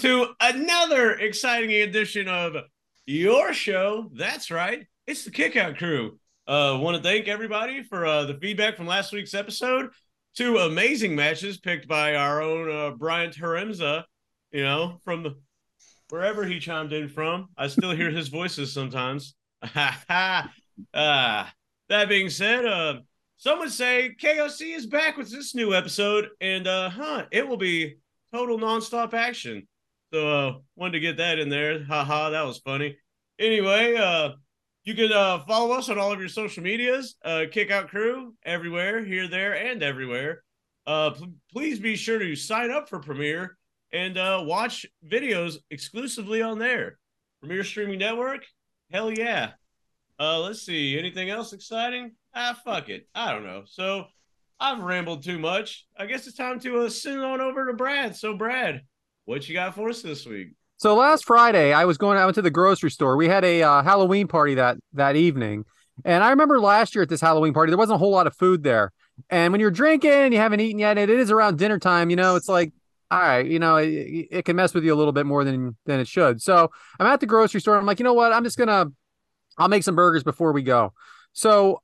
To another exciting edition of your show. That's right, it's the Kickout Crew. Uh, want to thank everybody for uh, the feedback from last week's episode. Two amazing matches picked by our own uh, Bryant Haremza, you know, from the, wherever he chimed in from. I still hear his voices sometimes. uh, that being said, uh, some would say KOC is back with this new episode, and uh, huh, it will be total nonstop action. So uh wanted to get that in there. Haha, that was funny. Anyway, uh you can uh follow us on all of your social medias, uh kick out crew everywhere, here, there, and everywhere. Uh pl- please be sure to sign up for Premiere and uh watch videos exclusively on there. Premiere Streaming Network, hell yeah. Uh let's see, anything else exciting? Ah fuck it. I don't know. So I've rambled too much. I guess it's time to uh, send on over to Brad. So, Brad, what you got for us this week? So last Friday, I was going. I went to the grocery store. We had a uh, Halloween party that that evening, and I remember last year at this Halloween party, there wasn't a whole lot of food there. And when you're drinking and you haven't eaten yet, and it is around dinner time, you know, it's like, all right, you know, it, it can mess with you a little bit more than than it should. So I'm at the grocery store. I'm like, you know what? I'm just gonna, I'll make some burgers before we go. So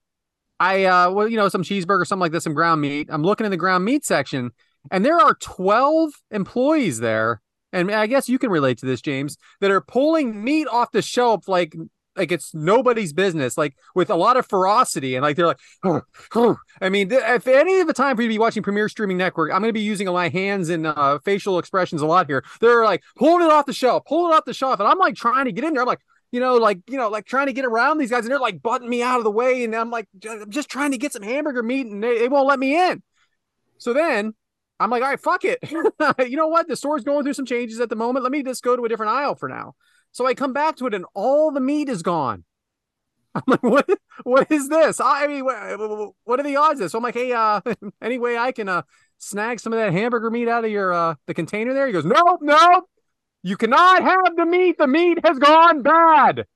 I, uh, well, you know, some cheeseburger, something like this, some ground meat. I'm looking in the ground meat section, and there are 12 employees there. And I guess you can relate to this, James, that are pulling meat off the shelf like like it's nobody's business, like with a lot of ferocity, and like they're like. I mean, if any of the time for you to be watching Premier Streaming Network, I'm going to be using my hands and uh, facial expressions a lot here. They're like pulling it off the shelf, pulling it off the shelf, and I'm like trying to get in there. I'm like, you know, like, you know, like trying to get around these guys and they're like butting me out of the way. And I'm like, I'm just trying to get some hamburger meat and they, they won't let me in. So then I'm like, all right, fuck it. you know what? The store's going through some changes at the moment. Let me just go to a different aisle for now. So I come back to it and all the meat is gone. I'm like, what? What is this? I mean, what, what are the odds of this? So I'm like, hey, uh, any way I can uh snag some of that hamburger meat out of your uh the container there? He goes, nope, nope. You cannot have the meat. The meat has gone bad.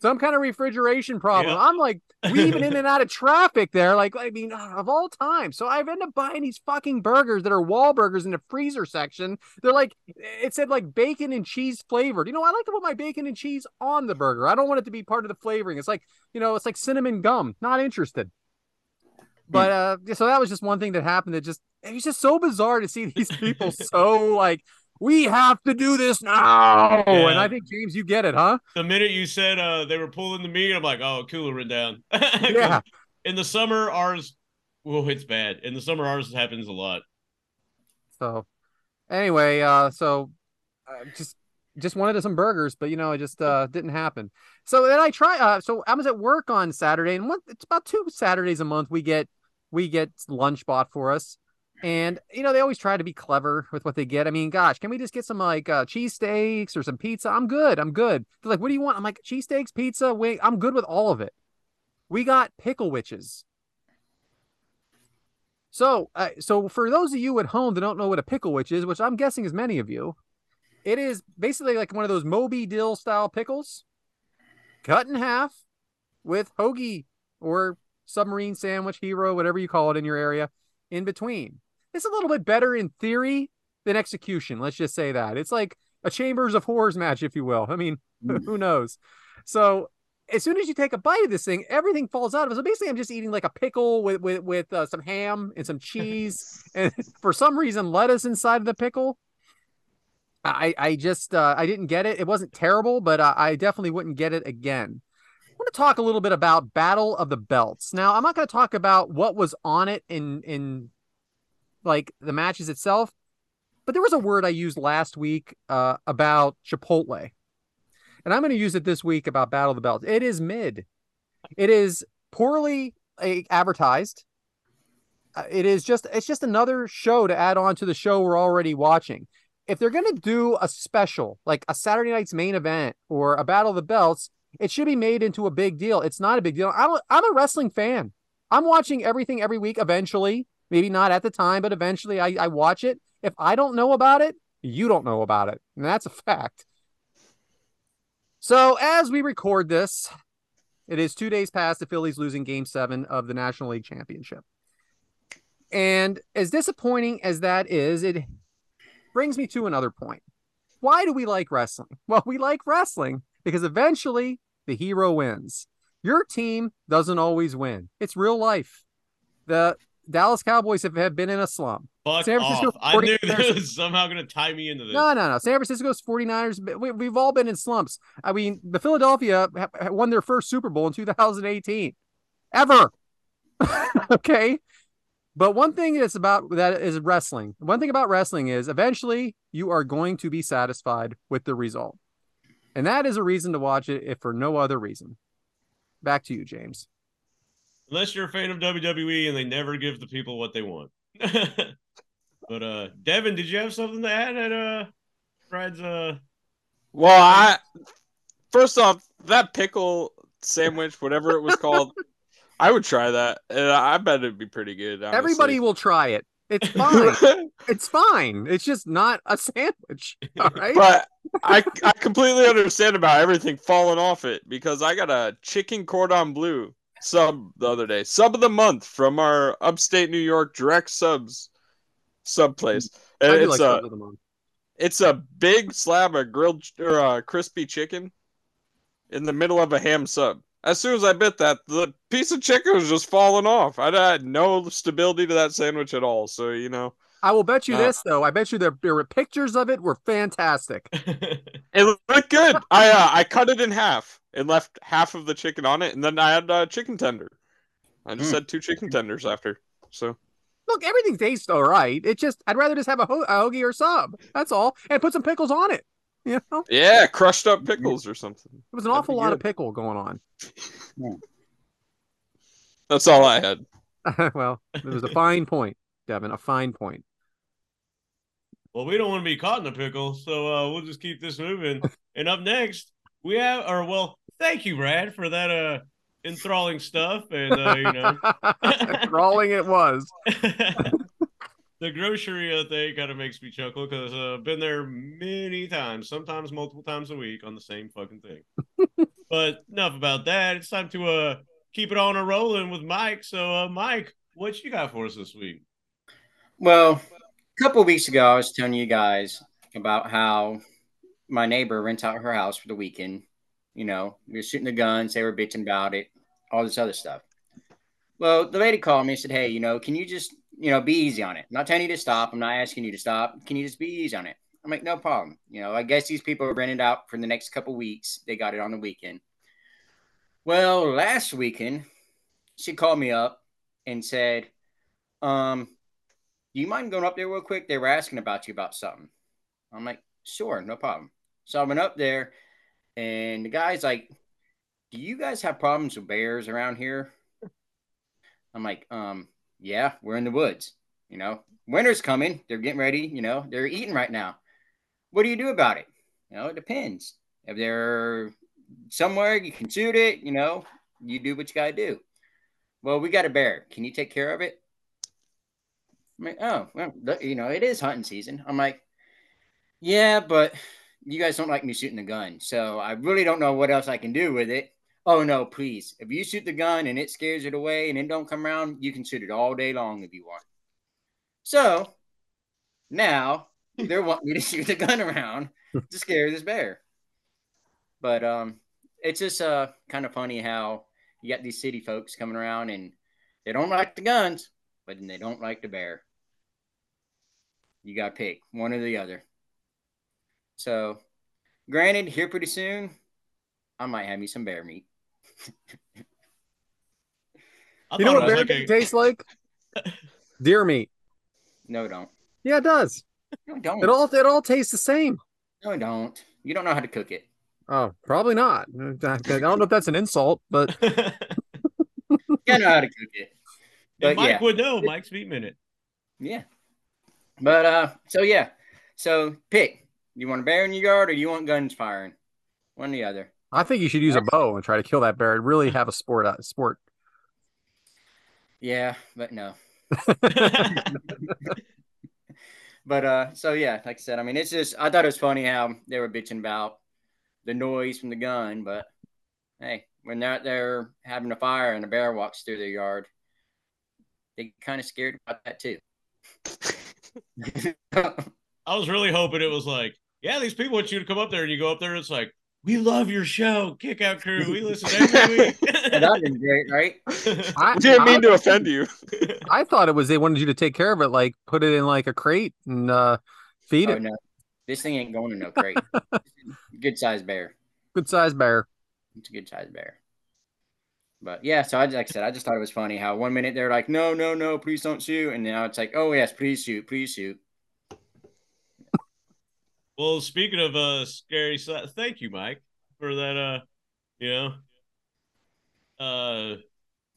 Some kind of refrigeration problem. I'm like weaving in and out of traffic there. Like, I mean, of all time. So I've ended up buying these fucking burgers that are wall burgers in the freezer section. They're like, it said like bacon and cheese flavored. You know, I like to put my bacon and cheese on the burger. I don't want it to be part of the flavoring. It's like, you know, it's like cinnamon gum. Not interested. But uh, so that was just one thing that happened that just it was just so bizarre to see these people so like we have to do this now. Yeah. And I think James, you get it, huh? The minute you said uh, they were pulling the meat, I'm like, oh, cooler went down. Yeah. In the summer, ours, well, it's bad. In the summer, ours happens a lot. So anyway, uh, so uh, just just wanted some burgers, but you know, it just uh didn't happen. So then I try. Uh, so I was at work on Saturday, and one, it's about two Saturdays a month we get we get lunch bought for us. And you know they always try to be clever with what they get. I mean, gosh, can we just get some like uh, cheesesteaks or some pizza? I'm good. I'm good. They're like, what do you want? I'm like, cheesesteaks, pizza. Wait, I'm good with all of it. We got pickle witches. So, uh, so for those of you at home that don't know what a pickle witch is, which I'm guessing is many of you, it is basically like one of those Moby Dill style pickles, cut in half with hoagie or submarine sandwich hero, whatever you call it in your area, in between. It's a little bit better in theory than execution. Let's just say that it's like a Chambers of Horrors match, if you will. I mean, who knows? So as soon as you take a bite of this thing, everything falls out of it. So basically, I'm just eating like a pickle with with with uh, some ham and some cheese, and for some reason, lettuce inside of the pickle. I I just uh, I didn't get it. It wasn't terrible, but uh, I definitely wouldn't get it again. I want to talk a little bit about Battle of the Belts. Now, I'm not going to talk about what was on it in in like the matches itself, but there was a word I used last week uh, about Chipotle and I'm going to use it this week about Battle of the Belts. It is mid. It is poorly uh, advertised. Uh, it is just it's just another show to add on to the show we're already watching. If they're going to do a special like a Saturday night's main event or a Battle of the Belts, it should be made into a big deal. It's not a big deal. I'm I'm a wrestling fan. I'm watching everything every week. Eventually, maybe not at the time, but eventually I, I watch it. If I don't know about it, you don't know about it, and that's a fact. So as we record this, it is two days past the Phillies losing game seven of the National League Championship. And as disappointing as that is, it brings me to another point. Why do we like wrestling? Well, we like wrestling because eventually the hero wins. Your team doesn't always win. It's real life. The Dallas Cowboys have, have been in a slump. Fuck San Francisco off. I knew this was somehow going to tie me into this. No, no, no. San Francisco's 49ers, we, we've all been in slumps. I mean, the Philadelphia won their first Super Bowl in 2018. Ever. okay. But one thing that's about that is wrestling. One thing about wrestling is eventually you are going to be satisfied with the result. And that is a reason to watch it, if for no other reason. Back to you, James. Unless you're a fan of WWE and they never give the people what they want. but uh Devin, did you have something to add at uh Brad's uh Well I first off, that pickle sandwich, whatever it was called, I would try that. And I bet it'd be pretty good. Honestly. Everybody will try it. It's fine. it's fine. It's just not a sandwich. All right. But I I completely understand about everything falling off it because I got a chicken cordon bleu sub the other day. Sub of the month from our upstate New York direct subs sub place. And it's like a it's a big slab of grilled or uh, crispy chicken in the middle of a ham sub. As soon as I bit that, the piece of chicken was just falling off. I had no stability to that sandwich at all. So you know. I will bet you uh, this though. I bet you there, there were pictures of it were fantastic. it looked good. I uh, I cut it in half and left half of the chicken on it, and then I had a uh, chicken tender. I just mm. had two chicken tenders after. So look, everything tastes all right. It just I'd rather just have a, ho- a hoagie or sub. That's all, and put some pickles on it. You know? Yeah, crushed up pickles or something. It was an That'd awful lot of pickle going on. That's all I had. well, it was a fine point, Devin. A fine point. Well, we don't want to be caught in a pickle, so uh, we'll just keep this moving. and up next, we have, or well, thank you, Brad, for that uh enthralling stuff, and uh, you know, enthralling it was. the grocery uh, thing kind of makes me chuckle because I've uh, been there many times, sometimes multiple times a week on the same fucking thing. but enough about that. It's time to uh keep it on a rolling with Mike. So, uh, Mike, what you got for us this week? Well, a couple weeks ago, I was telling you guys about how my neighbor rents out her house for the weekend. You know, we were shooting the guns, they were bitching about it, all this other stuff. Well, the lady called me and said, Hey, you know, can you just you know, be easy on it. I'm not telling you to stop. I'm not asking you to stop. Can you just be easy on it? I'm like, no problem. You know, I guess these people are rented out for the next couple weeks. They got it on the weekend. Well, last weekend, she called me up and said, um, do you mind going up there real quick? They were asking about you about something. I'm like, sure, no problem. So I went up there and the guy's like, do you guys have problems with bears around here? I'm like, um, yeah, we're in the woods. You know, winter's coming. They're getting ready. You know, they're eating right now. What do you do about it? You know, it depends. If they're somewhere you can shoot it, you know, you do what you got to do. Well, we got a bear. Can you take care of it? I'm like, oh, well, you know, it is hunting season. I'm like, yeah, but you guys don't like me shooting the gun. So I really don't know what else I can do with it. Oh no, please. If you shoot the gun and it scares it away and it don't come around, you can shoot it all day long if you want. So now they're wanting me to shoot the gun around to scare this bear. But um it's just uh kind of funny how you got these city folks coming around and they don't like the guns, but then they don't like the bear. You got to pick one or the other. So, granted, here pretty soon, I might have me some bear meat. You know what bear was like meat tastes like? Deer meat. No, don't. Yeah, it does. No, don't. It all it all tastes the same. No, I don't. You don't know how to cook it. Oh, probably not. I don't know if that's an insult, but You know how to cook it. And But Mike yeah, would know. Mike's Meat Minute. yeah. But uh, so yeah, so pick. You want a bear in your yard, or you want guns firing? One or the other. I think you should use a bow and try to kill that bear and really have a sport uh, sport. Yeah, but no. But uh, so yeah, like I said, I mean, it's just I thought it was funny how they were bitching about the noise from the gun, but hey, when they're out there having a fire and a bear walks through their yard, they kind of scared about that too. I was really hoping it was like, yeah, these people want you to come up there, and you go up there, and it's like, we love your show, Kick Out Crew. We listen every week. That'd been great, right? I, We didn't mean I, to offend you. I thought it was they wanted you to take care of it, like put it in like a crate and uh, feed Oh it. no, this thing ain't going in no crate. good sized bear. Good sized bear. It's a good sized bear. But yeah, so I, like I said, I just thought it was funny how one minute they're like, no, no, no, please don't shoot, and now it's like, oh yes, please shoot, please shoot. well, speaking of uh scary stuff, thank you, Mike, for that. Uh, you know, uh,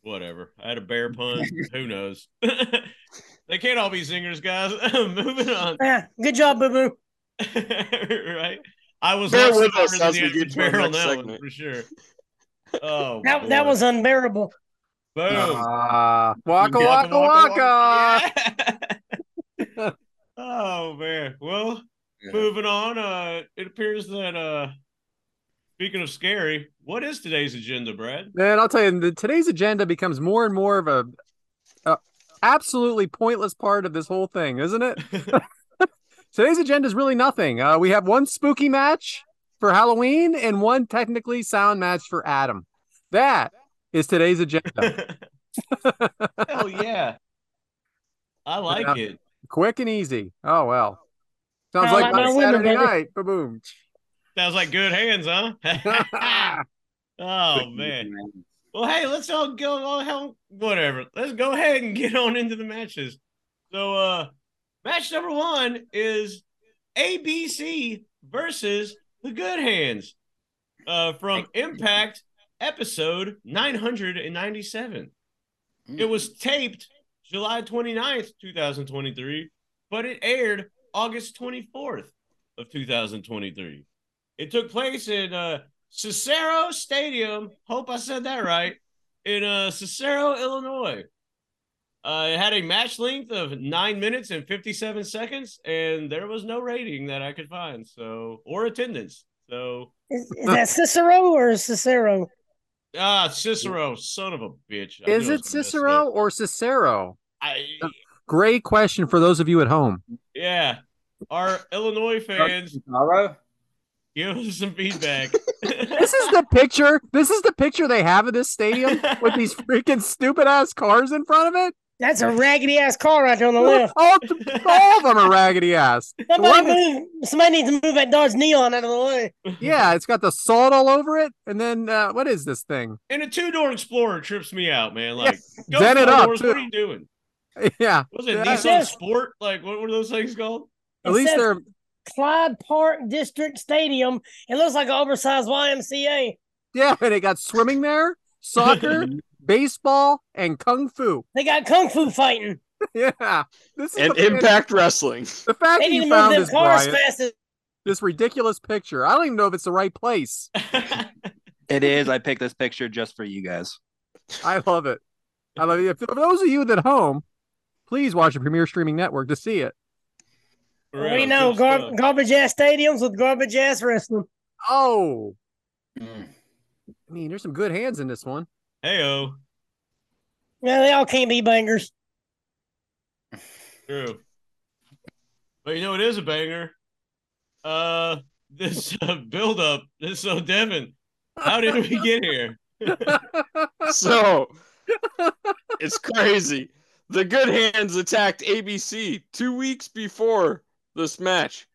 whatever. I had a bear pun. Who knows? they can't all be singers, guys. Moving on. Yeah, good job, Boo Boo. right? I was Bear not with us as the we average get to our next that one segment. for sure. Oh, That that was unbearable. boom. Waka Waka, waka waka, waka. Yeah. oh man. Well, Yeah. moving on. Uh, it appears that uh, speaking of scary, what is today's agenda, Brad? Man, I'll tell you, the, today's agenda becomes more and more of a, a absolutely pointless part of this whole thing, isn't it? Today's agenda is really nothing. Uh, we have one spooky match for Halloween and one technically sound match for Adam. That is today's agenda. Hell yeah. I like Yeah. it. Quick and easy. Oh well. Sounds I like like my my Saturday baby. night. Boom. Sounds like good hands, huh? oh man. Well, hey, let's all go. Oh, hell, whatever. Let's go ahead and get on into the matches. So, uh, match number one is ABC versus the Good Hands, uh, from Impact episode 997. It was taped July 29th, 2023, but it aired August 24th of 2023. It took place in uh, Cicero Stadium. Hope I said that right. In uh, Cicero, Illinois. Uh, it had a match length of nine minutes and 57 seconds, and there was no rating that I could find, so or attendance. So Is, is that Cicero or Cicero? ah, Cicero, son of a bitch. I Is it was gonna mess Cicero or Cicero? I, Great question for those of you at home. yeah, our Illinois fans, Tomorrow? give us some feedback. This is the picture. This is the picture they have of this stadium with these freaking stupid ass cars in front of it. That's a raggedy ass car right there on the left. All, all of them are raggedy ass. The Somebody one- move. Somebody needs to move that Dodge Neon out of the way. yeah, it's got the salt all over it. And then uh, what is this thing? and a two door Explorer trips me out, man. Like, go Dent it up, doors. What are you doing? Yeah, was it Yeah. Nissan Yes. Sport? Like, what were those things called? at It least they're Clyde Park District Stadium. It looks like an oversized YMCA. yeah. And they got swimming there, soccer, baseball, and kung fu. They got kung fu fighting. Yeah, this is And Impact Wrestling. The fact They need you to move found them this, cars Brian, this ridiculous picture. I don't even know if it's the right place. It is. I picked this picture just for you guys. I love it. I love it. For those of you at home, please watch the Premier Streaming Network to see it. For we know good gar- stuff. garbage ass stadiums with garbage ass wrestling. Oh, Mm. I mean, there's some good hands in this one. Heyo, Yeah, they all can't be bangers. true. But you know it is a banger. Uh, this uh, build up. This so Devin. How did we get here? So it's crazy. The Good Hands attacked ABC two weeks before this match.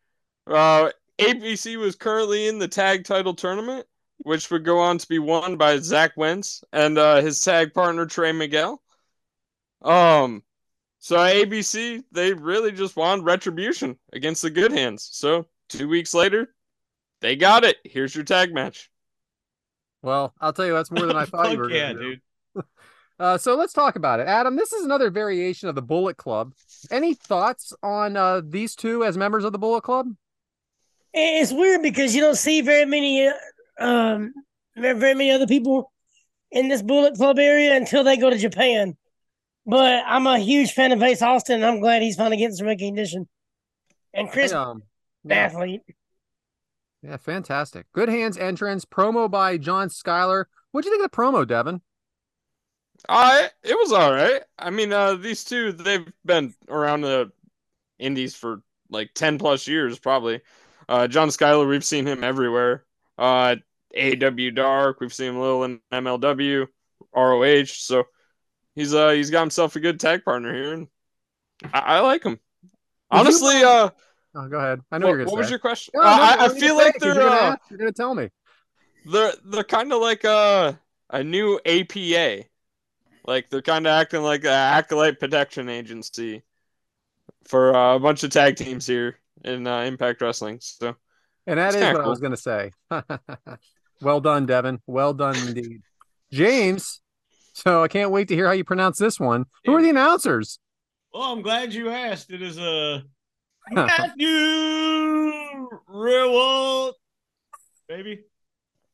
Uh, ABC was currently in the tag title tournament, which would go on to be won by Zach Wentz and uh, his tag partner Trey Miguel. Um, so ABC they really just wanted retribution against the Good Hands. So two weeks later, they got it. Here's your tag match. Well, I'll tell you, that's more than I thought you were yeah, do. dude. Uh, so let's talk about it. Adam, this is another variation of the Bullet Club. Any thoughts on uh, these two as members of the Bullet Club? It's weird because you don't see very many, uh, um, very, very many other people in this Bullet Club area until they go to Japan. But I'm a huge fan of Ace Austin, and I'm glad he's finally getting some recognition. And Chris, Hey, um, yeah, athlete. yeah, fantastic. Good hands entrance promo by John Skyler. What do you think of the promo, Devin? Uh, it was all right. I mean, uh, these two they've been around the indies for like ten plus years, probably. Uh, John Skyler, we've seen him everywhere. Uh, AW Dark, we've seen him a little in MLW, ROH. So he's uh he's got himself a good tag partner here, and I, I like him. Honestly, uh, uh, Oh, go ahead. I know what, you're what was your question? No, Uh, no, I, I feel like they're you're gonna, uh, you're gonna tell me. they're they're kind of like a a new APA, like they're kind of acting like an acolyte protection agency for uh, a bunch of tag teams here in uh, Impact Wrestling. So And that It's is kinda what I was going to say. well done, Devin. Well done indeed. James, so I can't wait to hear how you pronounce this one. Who are the announcers? Well, I'm glad you asked. It is uh, Matthew Rehwoldt, baby.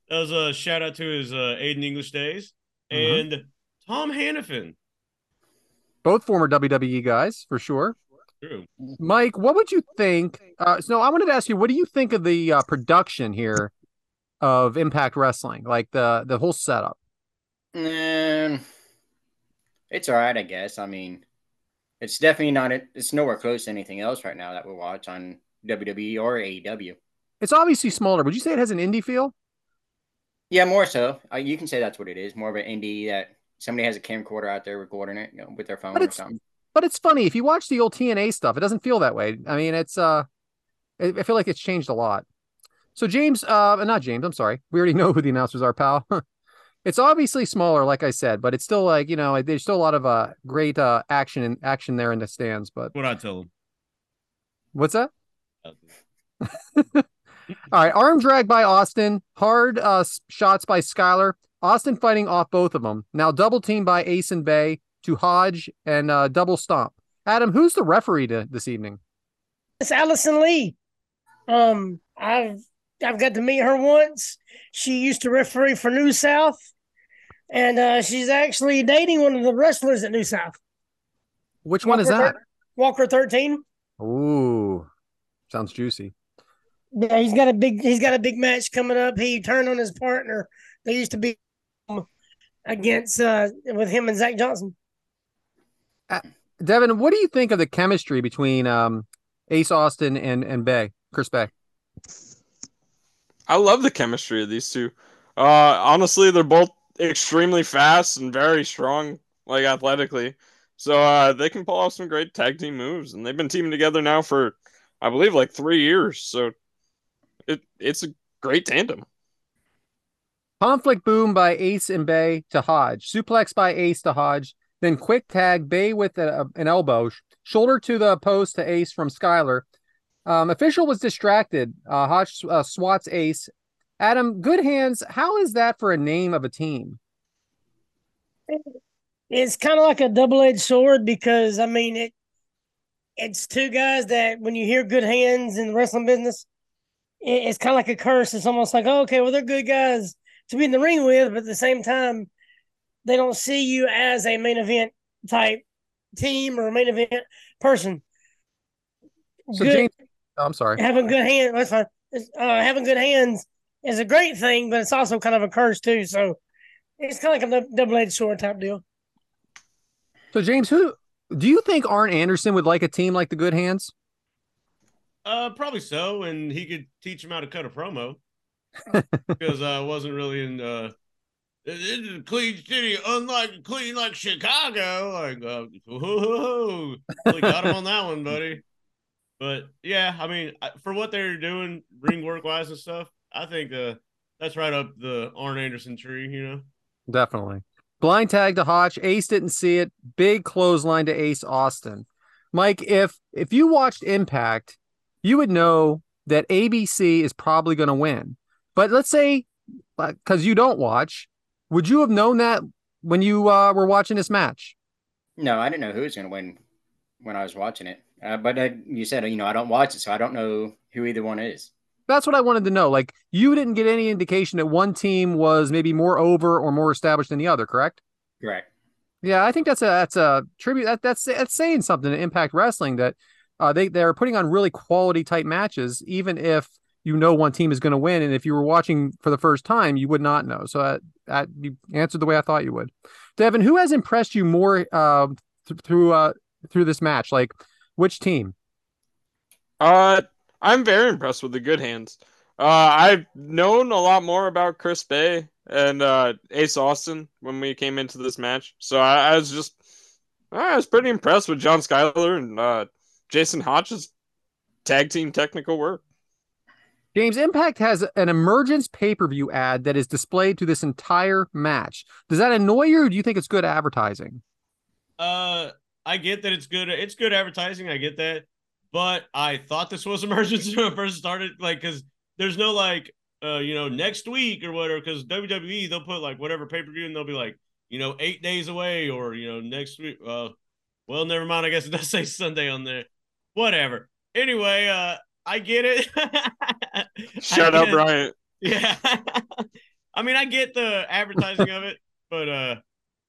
That was a shout out to his uh, Aiden English days Mhm. and Tom Hannifan. Both former WWE guys, for sure. True. Mike, what would you think? Uh, so I wanted to ask you, what do you think of the uh, production here of Impact Wrestling, like the the whole setup? Um, it's all right, I guess. I mean, it's definitely not. It's nowhere close to anything else right now that we watch on WWE or AEW. It's obviously smaller. Would you say it has an indie feel? Yeah, more so. Uh, you can say that's what it is. More of an indie that somebody has a camcorder out there recording it you know, with their phone But or something. But it's funny if you watch the old TNA stuff, it doesn't feel that way. I mean, it's uh, I feel like it's changed a lot. So James, uh, not James, I'm sorry. We already know who the announcers are, pal. it's obviously smaller, like I said, but it's still like you know, there's still a lot of uh great uh action and action there in the stands. But What I tell him. what's that? All right, arm drag by Austin, hard uh shots by Skyler. Austin fighting off both of them. Now double team by Ace and Bay to Hotch and uh double stomp. Adam, who's the referee to, this evening? It's Allison Lee. Um, I've I've got to meet her once. She used to referee for New South, and uh, she's actually dating one of the wrestlers at New South. Which one is that? Thir- Walker thirteen. Ooh, sounds juicy. Yeah, he's got a big he's got a big match coming up. He turned on his partner. They used to be against uh with him and Zach Johnson. Devin, what do you think of the chemistry between um Ace Austin and and Bay, Chris Bay? I love the chemistry of these two. Uh, honestly, they're both extremely fast and very strong, like athletically. So uh, they can pull off some great tag team moves, and they've been teaming together now for, I believe, like three years. So it it's a great tandem. Conflict boom by Ace and Bay to Hotch. Suplex by Ace to Hotch. Then quick tag Bay with a, an elbow. Shoulder to the post to Ace from Skyler. Um, official was distracted. Uh, Hotch uh, swats Ace. Adam, good hands. How is that for a name of a team? It's kind of like a double edged sword because I mean it. It's two guys that when you hear good hands in the wrestling business, it, it's kind of like a curse. It's almost like oh, okay, well they're good guys to be in the ring with, but at the same time, they don't see you as a main event type team or a main event person. So Good- James, oh, I'm sorry. having good hands. That's fine. Uh, having good hands is a great thing, but it's also kind of a curse too. So it's kind of like a double edged sword type deal. So James, who do you think Arn Anderson would like a team like the Good Hands? Uh, probably so, and he could teach him how to cut a promo. because I wasn't really in. uh it- is a clean city, unlike clean like Chicago. Like, uh, really got him on that one, buddy. But yeah, I mean, for what they're doing, ring work wise and stuff, I think uh that's right up the Arn Anderson tree. You know. Definitely. Blind tag to Hotch. Ace didn't see it. Big clothesline to Ace Austin. Mike, if if you watched Impact, you would know that ABC is probably going to win. But let's say, because you don't watch, would you have known that when you uh, were watching this match? No, I didn't know who was going to win when I was watching it. Uh, but uh, you said, you know, I don't watch it, so I don't know who either one is. That's what I wanted to know. Like, you didn't get any indication that one team was maybe more over or more established than the other, correct? Correct. Yeah, I think that's a that's a tribute. That, that's that's saying something to Impact Wrestling that uh, they they're putting on really quality type matches, even if you know one team is going to win, and if you were watching for the first time, you would not know. So that, you answered the way I thought you would. Devin, who has impressed you more uh, th- through uh, through this match? Like, which team? Uh, I'm very impressed with the good hands. Uh, I've known a lot more about Chris Bay and uh, Ace Austin when we came into this match, so I, I was just I was pretty impressed with John Skyler and uh, Jason Hotch's tag team technical work. James Impact has an emergence pay per view ad that is displayed to this entire match. Does that annoy you, or do you think it's good advertising? Uh, I get that it's good. It's good advertising. I get that, but I thought this was emergency when it first started. Like, because there's no like, uh, you know, next week or whatever. Because WWE they'll put like whatever pay per view and they'll be like, you know, eight days away or you know next week. Uh, well, never mind. I guess it does say Sunday on there. Whatever. Anyway, uh, I get it. I Shut up, get- Bryant. Yeah. I mean, I get the advertising of it, but uh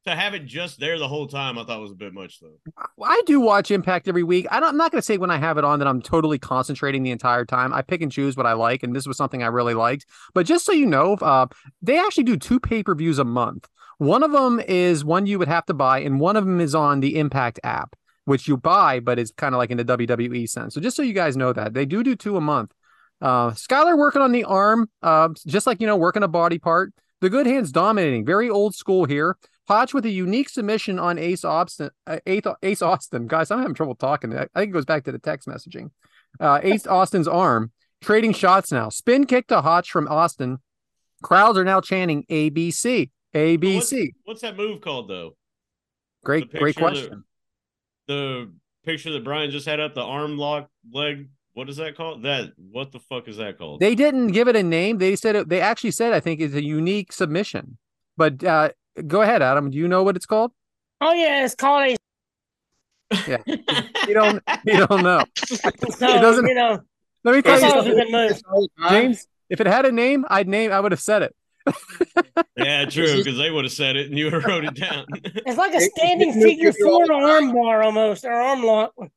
to have it just there the whole time, I thought was a bit much though. I do watch Impact every week. I don't, I'm not going to say when I have it on that I'm totally concentrating the entire time. I pick and choose what I like, and this was something I really liked. But just so you know, uh, they actually do two pay per views a month. One of them is one you would have to buy, and one of them is on the Impact app, which you buy, but it's kind of like in the WWE sense. So just so you guys know that they do do two a month. Uh, Skyler working on the arm, uh, just like you know, working a body part. The good hands dominating, very old school here. Hotch with a unique submission on Ace Austin. Uh, Ace, Austin, guys, I'm having trouble talking. I, think it goes back to the text messaging. Uh, Ace Austin's arm, trading shots now. Spin kick to Hotch from Austin. Crowds are now chanting ABC, ABC. What's that move called though? Great, great question. The picture that Brian just had up, the arm lock leg. What is that called? That what the fuck is that called? They didn't give it a name. They said it, they actually said I think it's a unique submission. But uh, go ahead, Adam. Do you know what it's called? Oh yeah, it's called a. Yeah, You don't. You don't know. So doesn't- you know, Let me tell you thought it was a something. James. If it had a name, I'd name. I would have said it. Yeah, true, because they would have said it and you would have wrote it down. It's like a It- it standing figure you all four the arm bar almost, or arm lock. What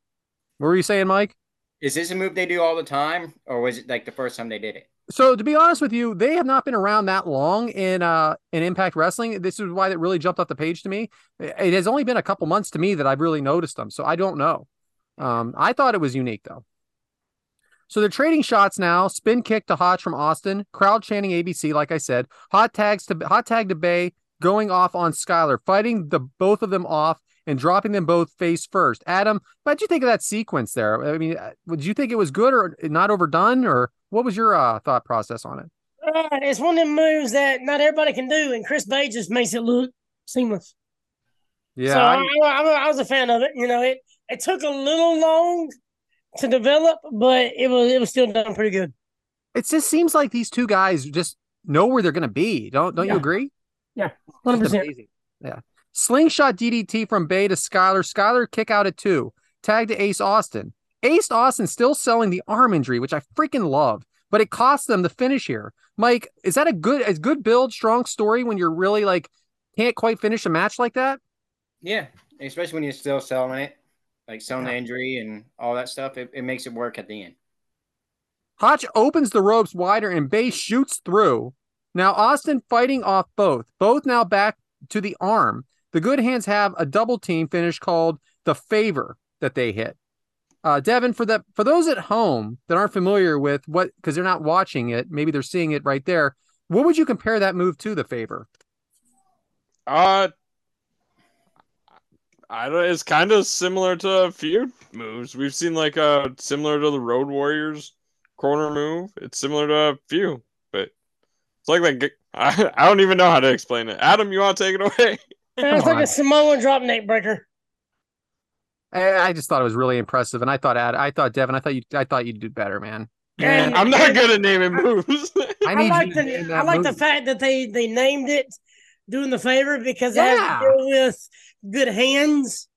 were you saying, Mike? Is this a move they do all the time, or was it like the first time they did it? So to be honest with you, they have not been around that long in uh in Impact Wrestling. This is why that really jumped off the page to me. It has only been a couple months to me that I've really noticed them. So I don't know. Um, I thought it was unique though. So they're trading shots now. Spin kick to Hotch from Austin. Crowd chanting ABC, like I said. Hot tags to hot tag to Bay, going off on Skyler, fighting the both of them off and dropping them both face first. Adam, what'd you think of that sequence there? I mean, uh, would you think it was good or not overdone, or what was your uh, thought process on it? Uh, it's one of them moves that not everybody can do, and Chris Bay just makes it look seamless. Yeah, so I- I, I, I was a fan of it. You know, it it took a little long to develop, but it was it was still done pretty good. it just seems like these two guys just know where they're going to be. Don't don't you agree? Yeah, hundred percent. Yeah. Slingshot DDT from Bay to Skyler. Skyler kick out at two. Tag to Ace Austin. Ace Austin still selling the arm injury, which I freaking love, but it cost them the finish here. Mike, is that a good, a good build, strong story when you're really like can't quite finish a match like that? Yeah, especially when you're still selling it, like selling Yeah. the injury and all that stuff. It, it makes it work at the end. Hotch opens the ropes wider and Bay shoots through. Now Austin fighting off both, both now back to the arm. The good hands have a double team finish called the favor that they hit. Uh, Devin, for the for those at home that aren't familiar with what because they're not watching it, maybe they're seeing it right there. What would you compare that move to the favor? Uh, I don't. It's kind of similar to a few moves we've seen, like uh, similar to the Road Warriors corner move. It's similar to a few, but it's like like I, I don't even know how to explain it. Adam, you want to take it away? it's like a Samoan drop neck breaker. I, I just thought it was really impressive, and I thought Ad, I thought Devin, I thought you, I thought you'd do better, man. And- I'm not good at naming moves. I I need like you to name the I like the fact that they they named it doing the favor because it Yeah. has to do with good hands.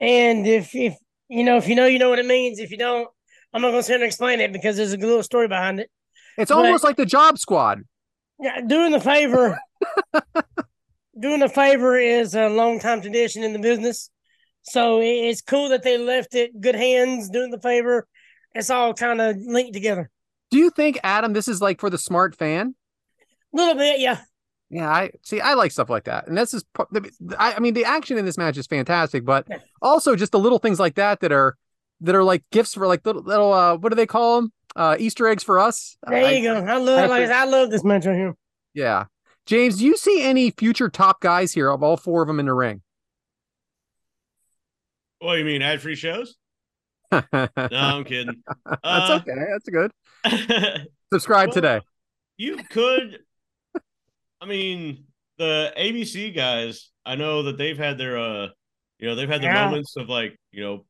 And if if you know if you know you know what it means. If you don't, I'm not gonna sit and explain it because there's a good little story behind it. It's but- almost like the Job Squad. Yeah, doing the favor doing the favor is a long time tradition in the business. So it's cool that they left it good hands doing the favor. It's all kind of linked together. Do you think Adam, this is like for the smart fan? A little bit, yeah. Yeah, I see. I like stuff like that, and this is. I, I mean, the action in this match is fantastic, but Yeah. also just the little things like that that are that are like gifts for like little little. Uh, what do they call them? Uh, Easter eggs for us. There I- you go. I love I, said, I love this match right here. Yeah, James, do you see any future top guys here of all four of them in the ring? What you mean ad free shows? No, I'm kidding. Uh, okay. That's good. Subscribe Well, today. you could. I mean, the ABC guys. I know that they've had their, uh, you know, they've had their Yeah. moments of like, you know,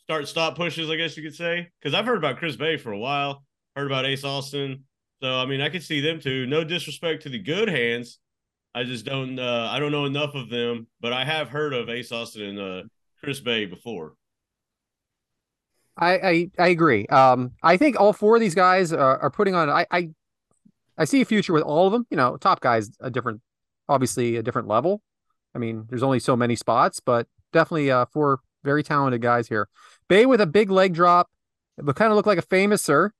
start stop pushes. I guess you could say because I've heard about Chris Bay for a while. Heard about Ace Austin. So I mean, I could see them too. No disrespect to the good hands. I just don't. Uh, I don't know enough of them, but I have heard of Ace Austin and uh, Chris Bay before. I, I I agree. Um, I think all four of these guys are, are putting on. I, I I see a future with all of them. You know, top guys a different, obviously a different level. I mean, there's only so many spots, but definitely uh four very talented guys here. Bay with a big leg drop, but kind of look like a famous sir,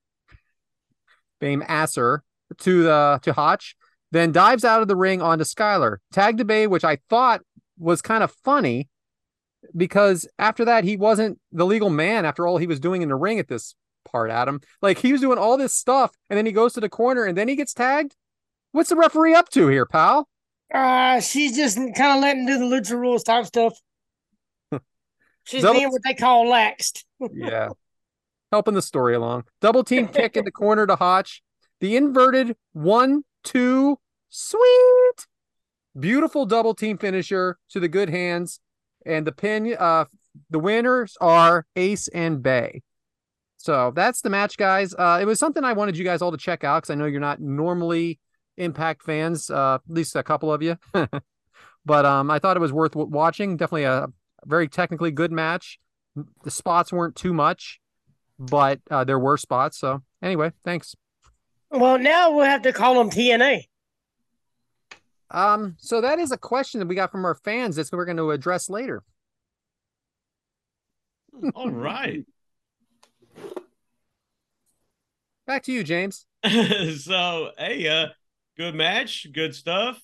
fame asser to the to Hotch. Then dives out of the ring onto Skyler. Tag to Bay, which I thought was kind of funny because after that he wasn't the legal man after all he was doing in the ring at this part adam. Like he was doing all this stuff and then he goes to the corner and then he gets tagged? What's the referee up to here pal? Uh, she's just kind of letting do the lucha rules type stuff. She's Double- being what they call laxed. yeah. Helping the story along. Double team kick in the corner to hotch. The inverted one two sweet! Beautiful double team finisher to the good hands. And the pin uh the winners are ace and bay so that's the match guys. Uh it was something i wanted you guys all to check out because i know you're not normally impact fans uh at least a couple of you. But um i thought it was worth watching. Definitely a very technically good match. The spots weren't too much but uh there were spots. So anyway thanks. Well, now we'll have to call them TNA. um so that is a question that we got from our fans that we're going to address later. All right. Back to you james so hey uh good match good stuff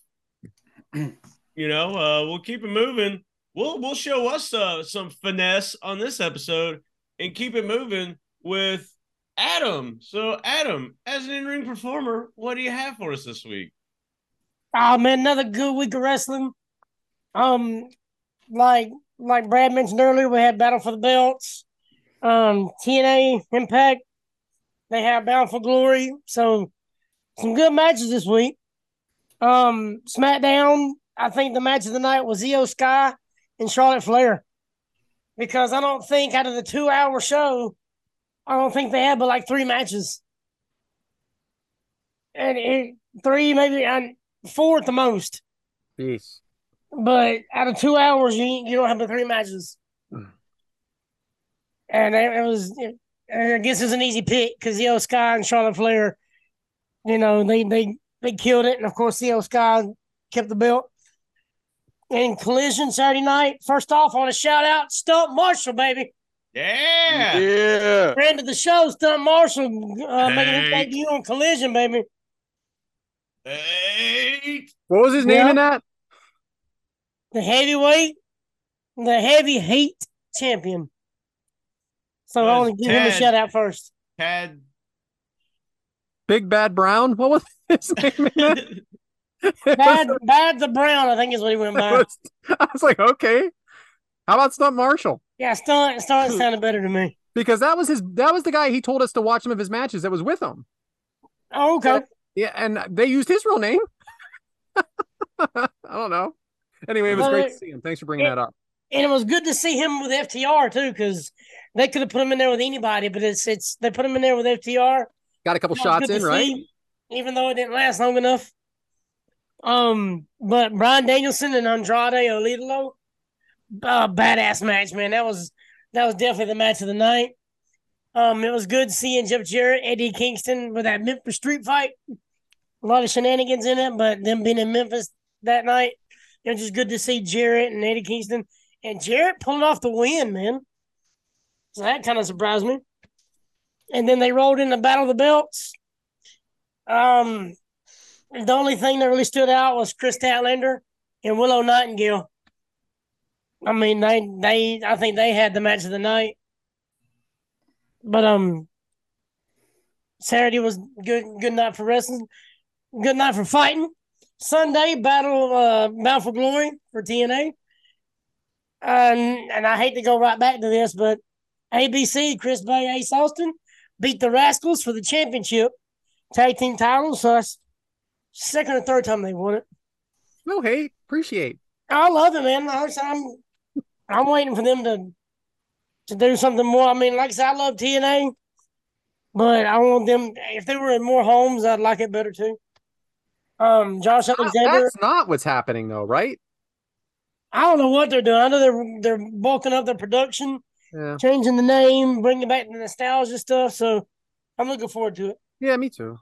you know uh we'll keep it moving we'll we'll show us uh some finesse on this episode and keep it moving with adam so adam as an in-ring performer what do you have for us this week Oh man, another good week of wrestling. Um, like like Brad mentioned earlier, we had Battle for the Belts. Um, TNA Impact. They have Battle for Glory. So some good matches this week. Um, SmackDown. I think the match of the night was Iyo Sky and Charlotte Flair. Because I don't think out of the two hour show, I don't think they had but like three matches. And it, three, maybe, and four at the most. Yes. But out of two hours, you you don't have but three matches. Mm. And it, it was, it, I guess it was an easy pick because Iyo Sky and Charlotte Flair, you know, they they they killed it, and of course, Iyo Sky kept the belt. And Collision Saturday night. First off, I want to shout out Stunt Marshall, baby. yeah Yeah. Friend of the show, Stunt Marshall, uh, making his Hey. debut on Collision, baby. hey what was his name in that The heavyweight, the heavy heat champion. So I want to give him a shout out first. Tad. Big Bad Brown. What was his name? Bad, Bad the Brown, I think is what he went It by. was- I was like, okay. How about Stunt Marshall? Yeah, Stunt, Stunt sounded better to me. Because that was his. That was the guy he told us to watch some of his matches. That was with him. Oh, okay. Yeah, and they used his real name. I don't know. Anyway, it was Well, great it- to see him. Thanks for bringing it- that up. And it was good to see him with FTR too, because they could have put him in there with anybody, but it's it's they put him in there with FTR. Got a couple shots in, right? see, even though it didn't last long enough. Um, but Bryan Danielson and Andrade El Idolo, uh, badass match, man. That was that was definitely the match of the night. Um, it was good seeing Jeff Jarrett, Eddie Kingston with that Memphis street fight. A lot of shenanigans in it, but them being in Memphis that night, it was just good to see Jarrett and Eddie Kingston and Jarrett pulling off the win, man. So that kind of surprised me. And then they rolled in the Battle of the Belts. Um, the only thing that really stood out was Kris Statlander and Willow Nightingale. I mean, they they I think they had the match of the night. But um Saturday was good good night for wrestling. Good night for fighting. Sunday battle uh Battle for Glory for TNA. And and I hate to go right back to this, but ABC, Chris Bey, Ace Austin beat the Rascalz for the championship tag team title. So that's second or third time they won it. No hate. Appreciate. I love it, man. I- I'm I'm waiting for them to to do something more. I mean, like I said, I love TNA, but I want them. If they were in more homes, I'd like it better too. Um, Josh Alexander. That's not what's happening though, right? I don't know what they're doing. I know they're they're bulking up their production, Yeah. changing the name, bringing back the nostalgia stuff. So I'm looking forward to it. Yeah, me too.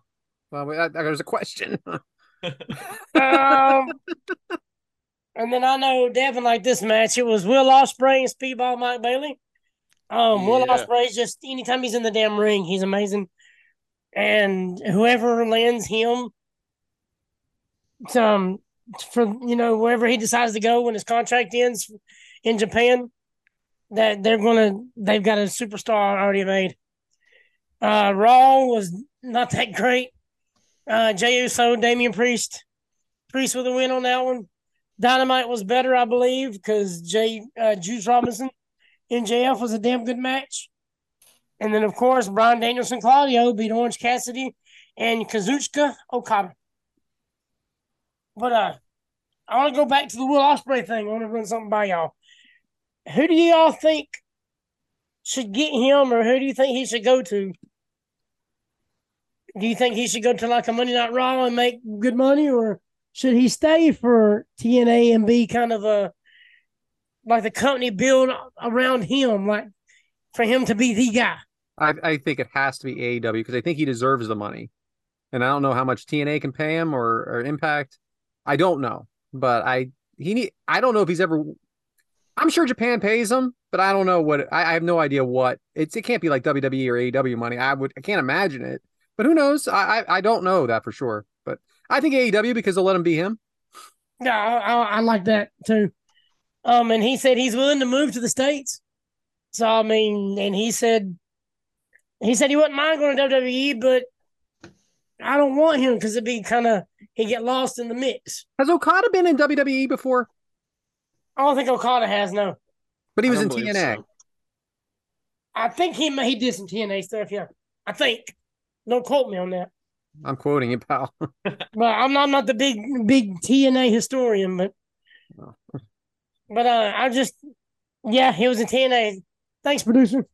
Well, wait, I, there's a question. Um, and then I know Devyn like this match. It was Will Ospreay and Speedball Mike Bailey. Um, Will Yeah. Ospreay's just anytime he's in the damn ring, he's amazing. And whoever lands him, um, for you know wherever he decides to go when his contract ends in Japan, that they're gonna they've got a superstar already made. Uh, Raw was not that great. Uh, Jey Uso, Damian Priest, Priest with a win on that one. Dynamite was better, I believe, because Jay uh, Juice Robinson in JF was a damn good match. And then, of course, Bryan Danielson Claudio beat Orange Cassidy and Kazuchika Okada. But uh, I want to go back to the Will Ospreay thing. I want to run something by y'all. Who do y'all think should get him, or who do you think he should go to? Do you think he should go to like a Monday Night Raw and make good money, or should he stay for TNA and be kind of a like the company build around him, like for him to be the guy? I, I think it has to be AEW because I think he deserves the money. And I don't know how much TNA can pay him or, or Impact. I don't know. But I he need I don't know if he's ever I'm sure Japan pays him, but I don't know what I, I have no idea what it's it can't be like WWE or AEW money. I would I can't imagine it. But who knows? I I, I don't know that for sure. But I think AEW because they'll let him be him. Yeah, I, I, like that too. Um, and he said he's willing to move to the states. So I mean, and he said he said he wouldn't mind going to WWE, but I don't want him because it'd be kind of he get lost in the mix. Has Okada been in WWE before? I don't think Okada has no. But he was in TNA. so. I think he he did some TNA stuff. Yeah, I think. Don't quote me on that. I'm quoting you, pal. But I'm not, I'm not the big big TNA historian, but Oh. but uh, I just yeah, he was in TNA. Thanks, producer.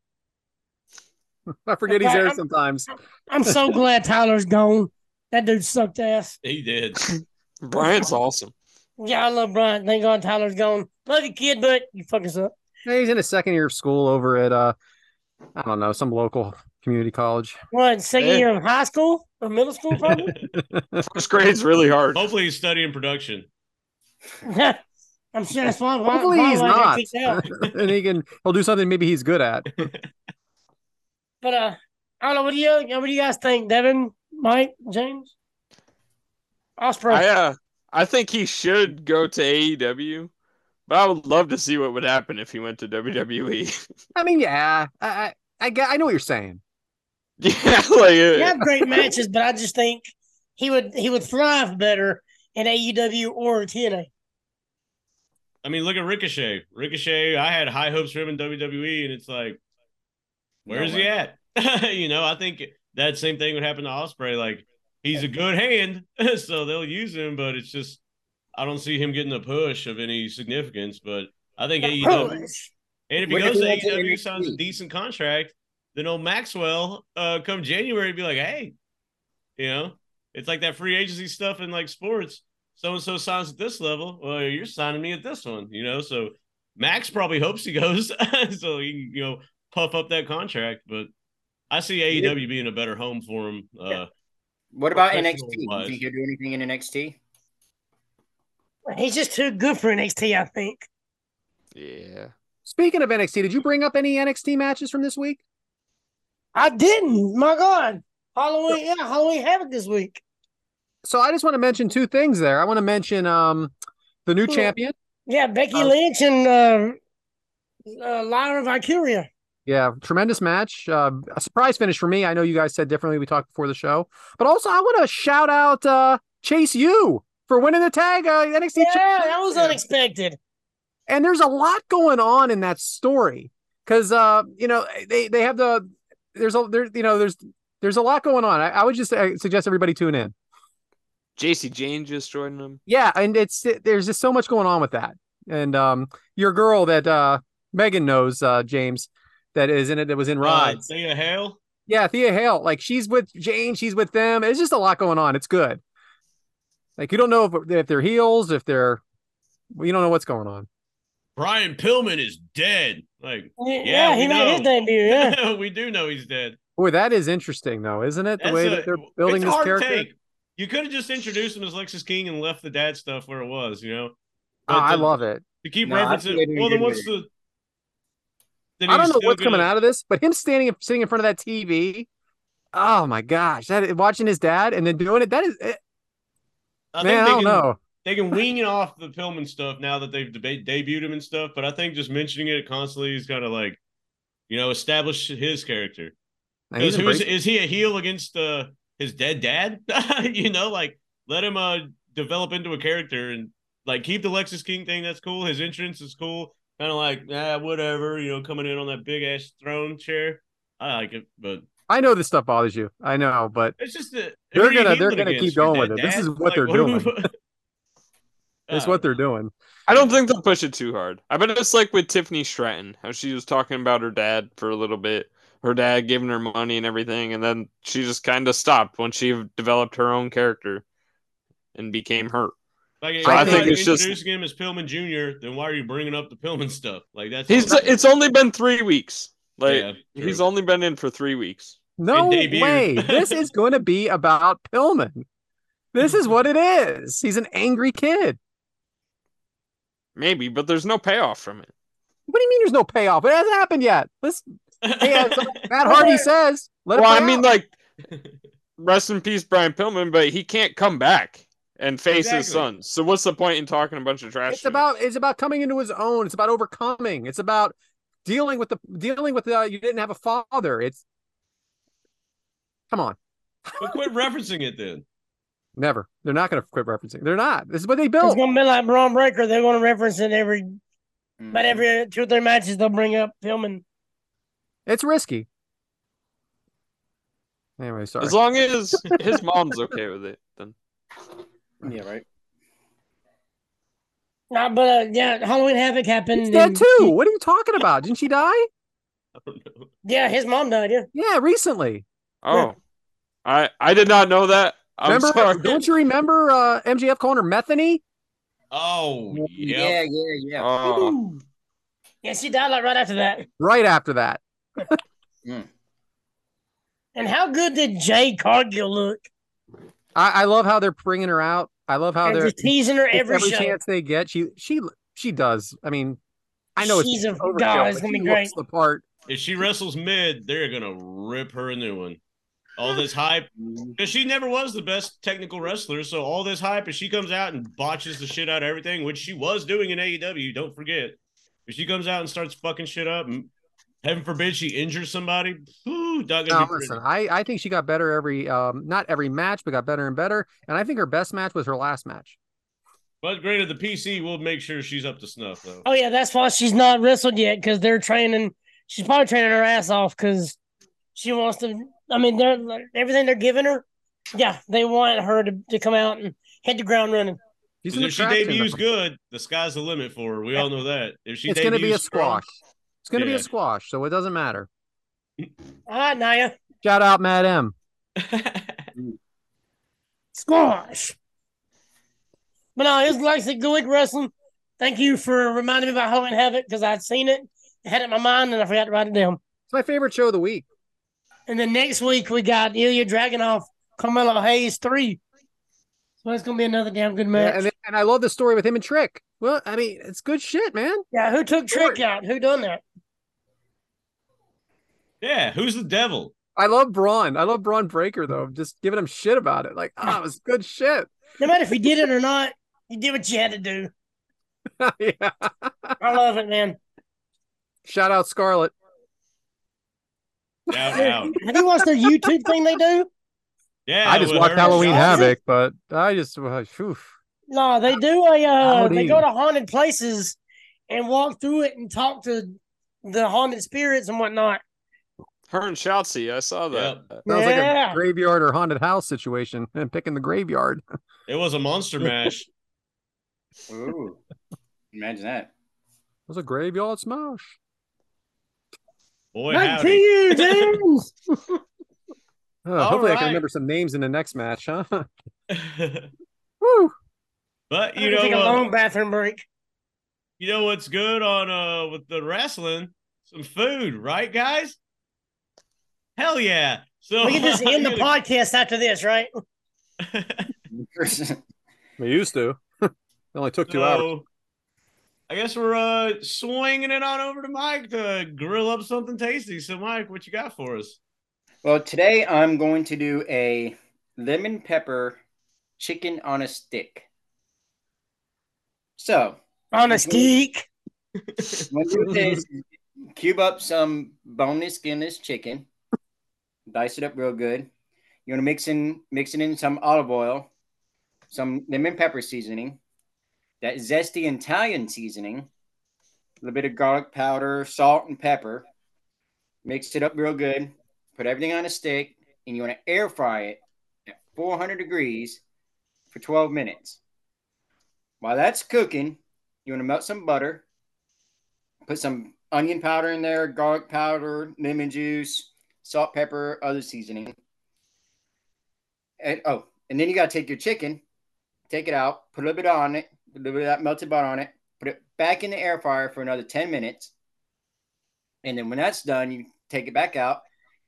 I forget he's there I'm- sometimes. I'm so glad Tyler's gone. That dude sucked ass. He did. Bryant's awesome. Yeah, I love Brian. Thank God Tyler's gone. Love you, kid, but you fuck us up. Yeah, he's in his second year of school over at uh I don't know, some local community college. What, second Hey. year of high school or middle school, probably? First grade's really hard. Hopefully, he's studying production. I'm sure that's why. why Hopefully why he's I got not. and he can he'll do something maybe he's good at. But uh, I don't know. What do you what do you guys think, Devyn, Mike, James, Ospreay? I uh, I think he should go to AEW, but I would love to see what would happen if he went to. WWE. I mean, yeah. I, I I I know what you're saying. Yeah, like They uh, have great matches, but I just think he would he would thrive better in AEW or TNA. I mean, look at Ricochet. Ricochet, I had high hopes for him in WWE, and it's like, where's he at? you know, I think that same thing would happen to Ospreay. Like, he's a good hand, so they'll use him, but it's just I don't see him getting a push of any significance. But I think AEW, Push. and if he goes to he went to AEW, signs a decent contract, then old Maxwell, uh, come January, be like, hey, you know, it's like that free agency stuff in like sports. So and so signs at this level. Well, you're signing me at this one, you know. So Max probably hopes he goes, so he can, you know, puff up that contract. But I see AEW being a better home for him. Uh, What about NXT? Do you think he'll do anything in NXT? He's just too good for NXT, I think. yeah. Speaking of NXT, did you bring up any NXT matches from this week? I didn't. My God. Halloween, yeah, Halloween Havoc this week. So I just want to mention two things there. I want to mention um the new Cool. champion. Yeah, Becky Uh, Lynch and uh, uh, Lyra Valkyria. Yeah, tremendous match. Uh, a surprise finish for me. I know you guys said differently. We talked before the show, but also I want to shout out uh, Chase U for winning the tag uh, NXT. Yeah, champion. that was unexpected. and there's a lot going on in that story because uh you know they they have the there's a there you know there's there's a lot going on i, I would just uh, suggest everybody tune in Jacy Jayne just joined them. yeah and it's there's just so much going on with that and um your girl that uh megan knows uh james that is in it that was in uh, Thea Hale. yeah thea hale like she's with Jayne she's with them it's just a lot going on it's good like you don't know if, if they're heels if they're you don't know what's going on Brian Pillman is dead. Like, Yeah, Yeah, he we made his debut. Yeah. we do know he's dead. boy that is interesting though isn't it the That's way a- that they're building it's a this hard character take. You could have just introduced him as Lexis King and left the dad stuff where it was, you know. Oh, I love it. to keep No, referencing. think they did Well, then what's the? I don't know what's coming gonna- out of this, but him standing up sitting in front of that TV, oh my gosh, that watching his dad and then doing it, that is eh, I man, I they don't can, know. They can wean it off the Pillman stuff now that they've deba- debuted him and stuff. But I think just mentioning it constantly is kind of like, you know, establish his character. And he's Because who is is he a heel against uh, his dead dad? you know, like let him uh develop into a character and like keep the Lexis King thing. That's cool. His entrance is cool. Kind of like ah whatever. You know, coming in on that big ass throne chair. I like it, but I know this stuff bothers you. I know, but it's just that They're who are you gonna- they're gonna keep going with dead it. This is what they're who- doing. I that's what they're doing. I don't think they'll push it too hard. I bet it's like with Tiffany Stratton, how she was talking about her dad for a little bit, her dad giving her money and everything, and then she just kind of stopped when she developed her own character and became her. Like, So if I think not it's just- introducing him as Pillman Jr., then why are you bringing up the Pillman stuff? Like that's He's it's only been three weeks. Like Yeah, he's only been in for three weeks. No debuted. way. this is going to be about Pillman. This is what it is. He's an angry kid. Maybe, but there's no payoff from it. What do you mean there's no payoff? It hasn't happened yet. Let's hey, as Matt Hardy says, let well, it I mean, out. like, rest in peace, Brian Pillman, but he can't come back and face his Exactly. son. So what's the point in talking a bunch of trash? it's to about it's about coming into his own. It's about overcoming. It's about dealing with the dealing with the you didn't have a father. It's come on. but quit referencing it then. Never. They're not going to quit referencing. They're not. This is what they built. It's gonna be like Bron Breakker. They're gonna reference it every Mm. about every two or three matches. They'll bring up Pillman. It's risky. Anyway, sorry. As long as his mom's okay with it, then Yeah, right. Nah, but uh, yeah, Halloween Havoc happened. He's dead and- too. What are you talking about? Didn't she die? I don't know. Yeah, his mom died. Yeah, Yeah, recently. oh, I I did not know that. I'm remember? sorry. Don't you remember uh, MJF calling her Methany? Oh, Yeah, yeah. yeah, yeah. Oh, yeah, she died like right after that. Right after that. And how good did Jade Cargill look? I, I love how they're bringing her out. I love how And they're teasing her every, every chance they get. She she she does. I mean, I know She's it's a- overkill, God, it's but gonna be great. the part. If she wrestles mid, they're gonna rip her a new one. All this hype, mm. because she never was the best technical wrestler. So all this hype, if she comes out and botches the shit out of everything, which she was doing in AEW, don't forget. If she comes out and starts fucking shit up, m- Heaven forbid she injures somebody. Ooh, not No, gonna be listen. I, I think she got better every um not every match, but got better and better. And I think her best match was her last match. But granted, the PC will make sure she's up to snuff though. Oh yeah, that's why she's not wrestled yet because they're training. She's probably training her ass off because she wants to. I mean, they're everything they're giving her. Yeah, they want her to, to come out and hit the ground running. She's 'Cause an if she debuts good, the sky's the limit for her. We all know that. If she It's going to be a debuts strong- squash. It's going to be a squash, so it doesn't matter. All right, Naya, Shout out Matt M. squash. But no, it was like the good wrestling. Thank you for reminding me about Halloween Havoc because I'd seen it, had it in my mind, and I forgot to write it down. It's my favorite show of the week. And then next week we got Ilya Dragunov, Carmelo Hayes three. So it's gonna be another damn good Yeah, match. and, and I love the story with him and Trick. Well, I mean, it's good shit, man. Yeah, who took Trick out? Who done that? Yeah, who's the devil? I love Bron. I love Bron Breakker though. Just giving him shit about it. Like, ah, it was good shit. No matter if he did it or not, you did what you had to do. yeah. I love it, man. Shout out Scarlett. Out, out. Have you watched their YouTube thing they do? Yeah, I just watched. Halloween Shaw. Havoc, but I just, uh, phew. No, they do a uh, they go to haunted places and walk through it and talk to the haunted spirits and whatnot. Her and Shotzi, I saw that. Sounds like Yeah. a graveyard or haunted house situation and picking the graveyard. It It was a monster mash. Ooh, imagine that. It was a graveyard smash. Boy, Back to howdy. you, James. Uh, All hopefully, I can remember some names in the next match, huh? Woo. but you I'm know, take a uh, long bathroom break. you know what's good on uh with the wrestling? Some food, right, guys? Hell yeah! So We can just end the podcast after this, right? We used to. it only took two hours. I guess we're uh swinging it on over to Mike to grill up something tasty. So, Mike, what you got for us? well, today I'm going to do a lemon pepper chicken on a stick. So, On a stick. What do is cube up some boneless, skinless chicken, dice it up real good. You want to mix in mix it in some olive oil, some lemon pepper seasoning, that zesty Italian seasoning, a little bit of garlic powder, salt, and pepper. Mix it up real good. Put everything on a stick, and you want to air fry it at 400 degrees for 12 minutes. While that's cooking, you want to melt some butter, put some onion powder in there, garlic powder, lemon juice, salt, pepper, other seasoning. And oh, and then you gotta take your chicken, take it out, put a little bit on it, put a little bit of that melted butter on it, put it back in the air fryer for another 10 minutes. And then when that's done, you take it back out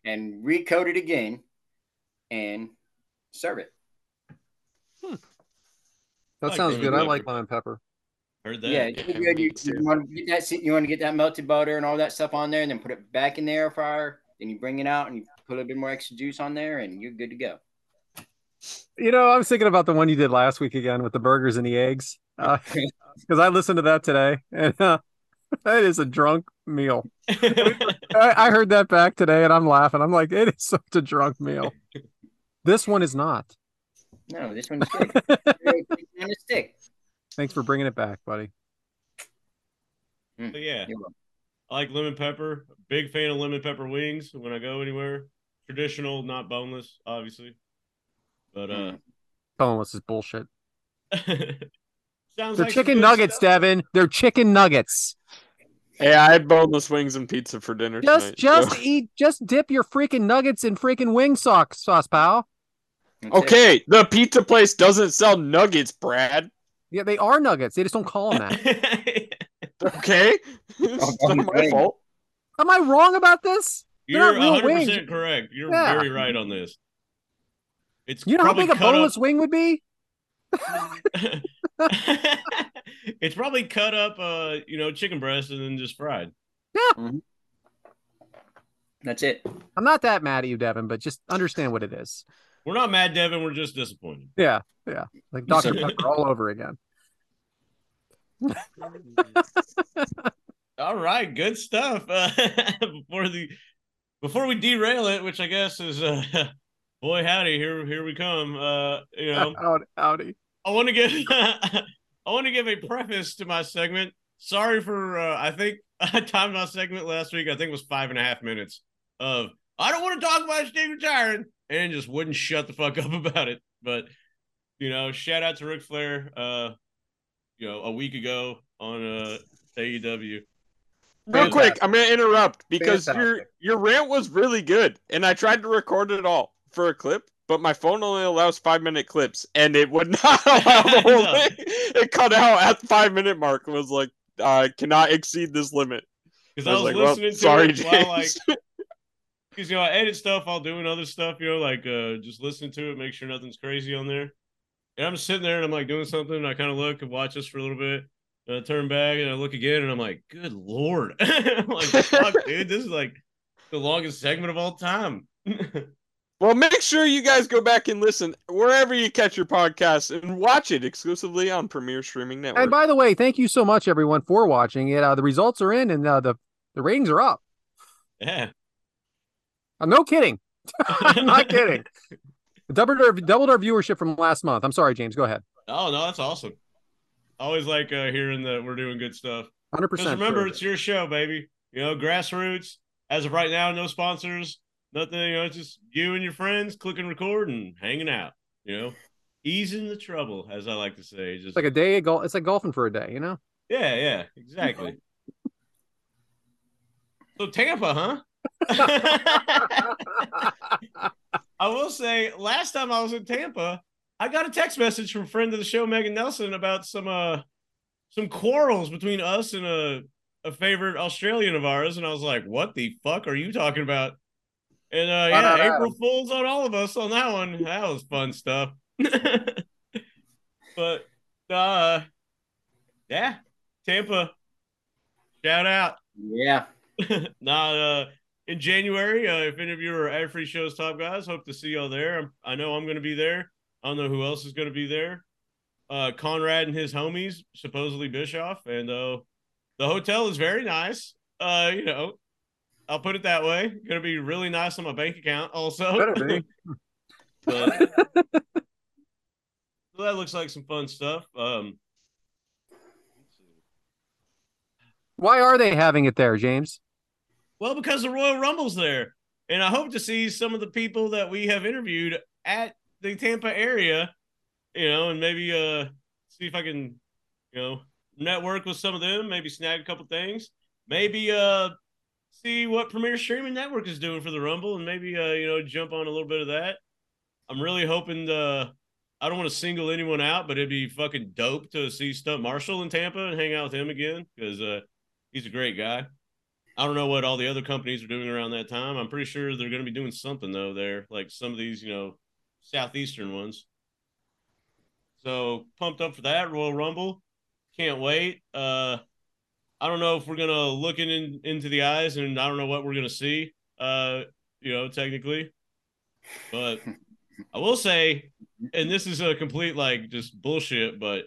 and recoat it again and serve it. Hmm. That like sounds lemon good. I like lemon pepper. Heard that? Yeah, it's Yeah, You, you want to get that you want to get that melted butter and all that stuff on there, and then put it back in the air fryer. Then you bring it out and you put a little bit more extra juice on there, and you're good to go. You know, I was thinking about the one you did last week again with the burgers and the eggs. Because I listened to that today, and uh, that is a drunk meal. I, I heard that back today, and I'm laughing. I'm like, it is such a drunk meal. This one is not. No, this one's good. A stick. Thanks for bringing it back, buddy. But yeah, You're welcome. I like lemon pepper. Big fan of lemon pepper wings when I go anywhere. Traditional, not boneless, obviously. But uh. Boneless is bullshit. sounds They're like chicken nuggets, stuff. Devyn. They're chicken nuggets. Hey, I had boneless wings and pizza for dinner Just, tonight. just so- eat. Just dip your freaking nuggets in freaking wing sauce, sauce, pal. Okay, the pizza place doesn't sell nuggets, Brad. Yeah, they are nuggets. They just don't call them that. Okay, it's Oh, not my fault. Am I wrong about this? They're You're 100 percent correct. You're Yeah. very right on this. It's You know how big a cut boneless up- wing would be? it's probably cut up, uh, you know, chicken breast and then just fried. Yeah. That's it. I'm not that mad at you, Devyn, but just understand what it is. We're not mad, Devyn. We're just disappointed. Yeah, yeah. Like Dr. Pepper all over again. All right, good stuff. Uh, before the before we derail it, which I guess is uh, boy howdy, here here we come. Uh, you know, Howdy. I want to give I want to give a preface to my segment. Sorry for uh, I think I timed my segment last week. I think it was five and a half minutes of I don't want to talk about Steve retiring and just wouldn't shut the fuck up about it. But you know, shout out to Ric Flair. Uh, you know, a week ago on uh AEW. Real quick, I'm gonna interrupt because your Fantastic. your rant was really good, and I tried to record it all for a clip, but my phone only allows five minute clips, and it would not allow the whole thing. It cut out at the five minute mark. and was like, I cannot exceed this limit. Because I I was was, like, well, listening to sorry, it while like because you know I edit stuff while doing other stuff, you know, like uh just listen to it, make sure nothing's crazy on there. And I'm sitting there and I'm like doing something, and I kind of look and watch this for a little bit. And I turn back and I look again, and I'm like, "Good lord!" I'm like, "Fuck, dude, this is like the longest segment of all time." Well, make sure you guys go back and listen wherever you catch your podcast and watch it exclusively on Premier Streaming Network. And by the way, thank you so much, everyone, for watching it. Uh, the results are in, and uh, the the ratings are up. yeah, Uh, no kidding. I'm not kidding. Doubled our, doubled our viewership from last month. I'm sorry, James. Go ahead. Oh no, that's awesome. Always like uh, hearing that we're doing good stuff. Hundred percent. remember, it's your show, baby. You know, grassroots. As of right now, no sponsors, nothing. You know, it's just you and your friends clicking record and hanging out. You know, easing the trouble, as I like to say. Just It's like a day of golf. It's like golfing for a day, you know. yeah, yeah, exactly. so Tampa, huh? I will say, last time I was in Tampa, I got a text message from a friend of the show, Megan Nelson, about some uh some quarrels between us and a a favorite Australian of ours, and I was like, "What the fuck are you talking about?" And uh, yeah, Wow. April Fools on all of us on that one. That was fun stuff. but uh, yeah, Tampa, shout out. Yeah. nah, uh, in January, uh, if any of you are at Free Shows Top Guys, hope to see y'all there. I'm, I know I'm going to be there. I don't know who else is going to be there. Uh, Conrad and his homies, supposedly Bischoff, and uh, the hotel is very nice. Uh, you know, I'll put it that way. Going to be really nice on my bank account, also. Better be. But- so that looks like some fun stuff. Um, Why are they having it there, James? Well, because the Royal Rumble's there. And I hope to see some of the people that we have interviewed at the Tampa area, you know, and maybe uh see if I can, you know, network with some of them, maybe snag a couple things. Maybe uh see what Premier Streaming Network is doing for the Rumble and maybe uh, you know, jump on a little bit of that. I'm really hoping to I don't want to single anyone out, but it'd be fucking dope to see Stunt Marshall in Tampa and hang out with him again because uh he's a great guy. I don't know what all the other companies are doing around that time. I'm pretty sure they're going to be doing something though there, like some of these, you know, southeastern ones. So pumped up for that Royal Rumble. Can't wait. Uh, I don't know if we're gonna look in, into the eyes, and I don't know what we're gonna see. Uh, you know, technically, but I will say, and this is a complete like just bullshit, but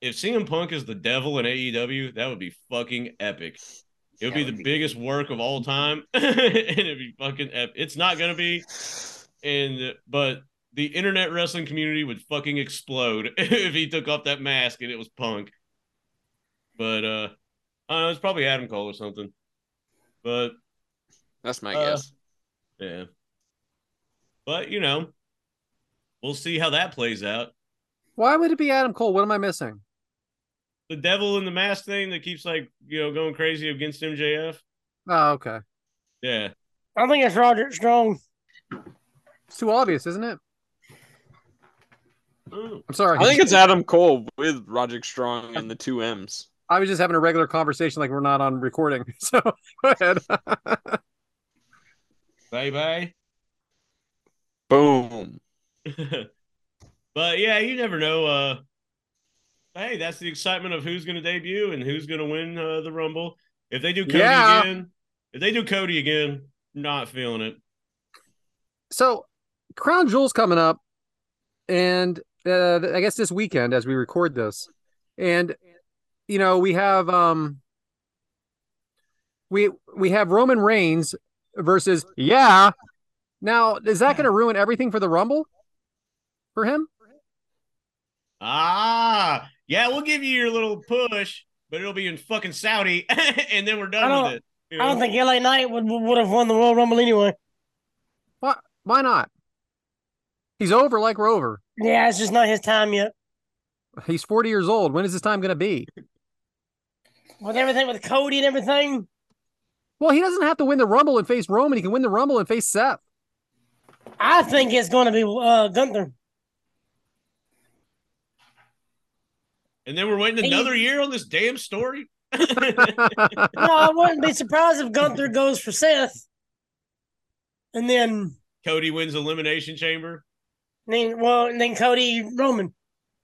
if CM Punk is the devil in AEW, that would be fucking epic. It would That be would the be- biggest work of all time, and it'd be fucking epic. It's not gonna be, and but the internet wrestling community would fucking explode if he took off that mask and it was Punk. But uh, I don't know, it's probably Adam Cole or something. But That's my Uh, guess. yeah, but you know, we'll see how that plays out. Why would it be Adam Cole? What am I missing? The devil in the mask thing that keeps like you know going crazy against MJF. Oh, okay. Yeah, I think it's Roger Strong. It's too obvious, isn't it? I'm sorry. I think it's Adam Cole with Roderick Strong and the two M's. I was just having a regular conversation, like we're not on recording. So go ahead. bye bye. Boom. but yeah, you never know. Uh, hey, that's the excitement of who's going to debut and who's going to win uh, the Rumble. If they do Cody Yeah. again, if they do Cody again, not feeling it. so Crown Jewel's coming up, and uh, I guess this weekend as we record this, and you know we have um we we have Roman Reigns versus yeah. Now, is that going to ruin everything for the Rumble for him? Ah, yeah, we'll give you your little push, but it'll be in fucking Saudi, and then we're done with it. you I don't think LA Knight would would have won the Royal Rumble anyway. Why? Why not? He's over like Rover. Yeah, it's just not his time yet. He's 40 years old. When is his time going to be? With everything with Cody and everything, Well, he doesn't have to win the Rumble and face Roman. He can win the Rumble and face Seth. I think it's going to be uh, Gunther. And then we're waiting He- another year on this damn story. No, I wouldn't be surprised if Gunther goes for Seth, and then, Cody wins Elimination Chamber. then well, and then Cody Roman.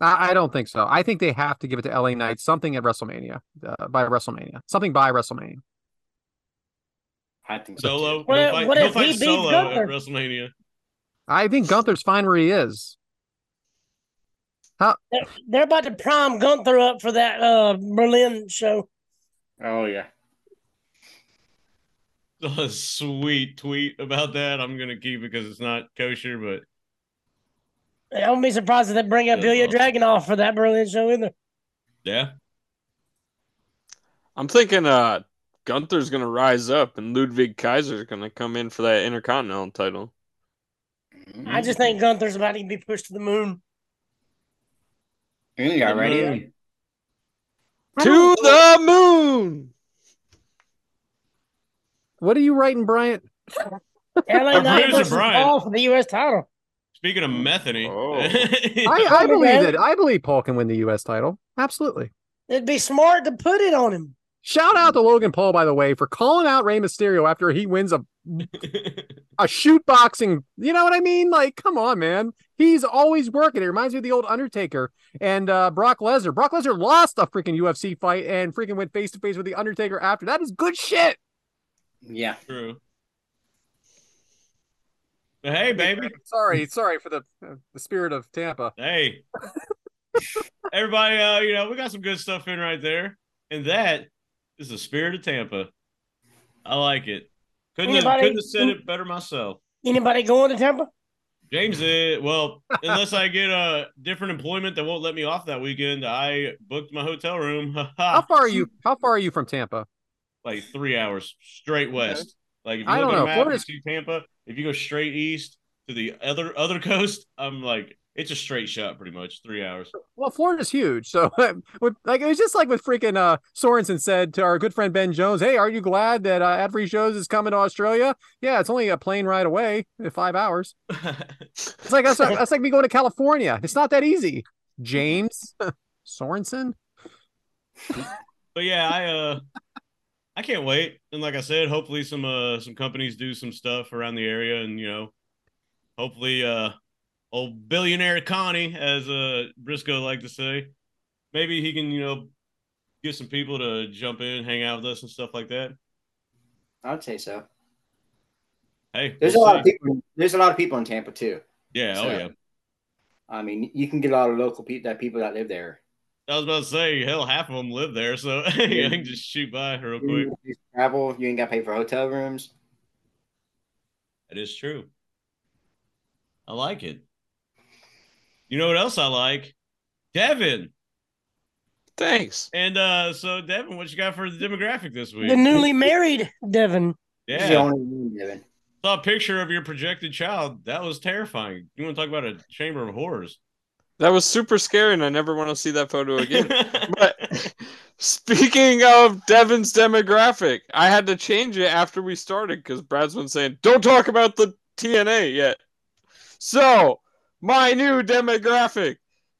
I, I don't think so. I think they have to give it to LA Knight something at WrestleMania, uh, by WrestleMania, something by WrestleMania. I think so. Solo. What he'll if- fight, what he'll if he beats solo Gunther? at WrestleMania. I think Gunther's fine where he is. They're, they're about to prime Gunther up for that uh, Berlin show. Oh yeah. A sweet tweet about that. I'm gonna keep it because it's not kosher, but I wouldn't be surprised if they bring up That's Ilya awesome. Dragunov for that Berlin show either. yeah. I'm thinking uh Gunther's gonna rise up and Ludwig Kaiser's gonna come in for that Intercontinental title. I just think Gunther's about to be pushed to the moon. You got ready? moon. To the moon. What are you writing, Bryant? LA Our Knight producer, versus Brian. Paul for the U.S. title. Speaking of methany, Oh. I, I believe it. I believe Paul can win the U.S. title. Absolutely. It'd be smart to put it on him. Shout out to Logan Paul, by the way, for calling out Rey Mysterio after he wins a a shoot boxing. You know what I mean? Like, come on, man. He's always working. It reminds me of the old Undertaker and uh, Brock Lesnar. Brock Lesnar lost a freaking UFC fight and freaking went face to face with the Undertaker after. That is good shit. Yeah. True. But hey, baby. Sorry, sorry for the uh, the spirit of Tampa. Hey. Everybody, uh, you know, we got some good stuff in right there. And that is the spirit of Tampa. I like it. Couldn't have, couldn't have said it better myself. Anybody going to Tampa? James is well, unless I get a different employment that won't let me off that weekend, I booked my hotel room. How far are you? How far are you from Tampa? like three hours straight west. Like if you I look don't at know. map, Florida's- you see Tampa. If you go straight east to the other other coast, I'm like it's a straight shot, pretty much three hours. Well, Florida's huge, so like it was just like with freaking uh Sorensen said to our good friend Ben Jones, "Hey, are you glad that uh, Ad Free Shows is coming to Australia? Yeah, it's only a plane ride away, in five hours. It's like that's, that's like me going to California. It's not that easy." James Sorensen. but yeah, I uh I can't wait. And like I said, hopefully some uh some companies do some stuff around the area and you know, hopefully uh old billionaire Connie, as uh Briscoe like to say, maybe he can, you know, get some people to jump in, hang out with us and stuff like that. I'd say so. Hey, There's we'll a lot of people. There's a lot of people in Tampa too. Yeah, oh yeah. I mean, you can get a lot of local people that people that live there. I was about to say, hell, half of them live there, so I can just shoot by real quick. You travel. You ain't got to pay for hotel rooms. That is true. I like it. You know what else I like? Devyn. Thanks. And uh so Devyn, what you got for the demographic this week? The newly married Devyn. This is the yeah. only room, Devyn. Saw a picture of your projected child. That was terrifying. You want to talk about a chamber of horrors? That was super scary, and I never want to see that photo again. but speaking of Devyn's demographic, I had to change it after we started because Brad's been saying, "Don't talk about the TNA yet." So my new demographic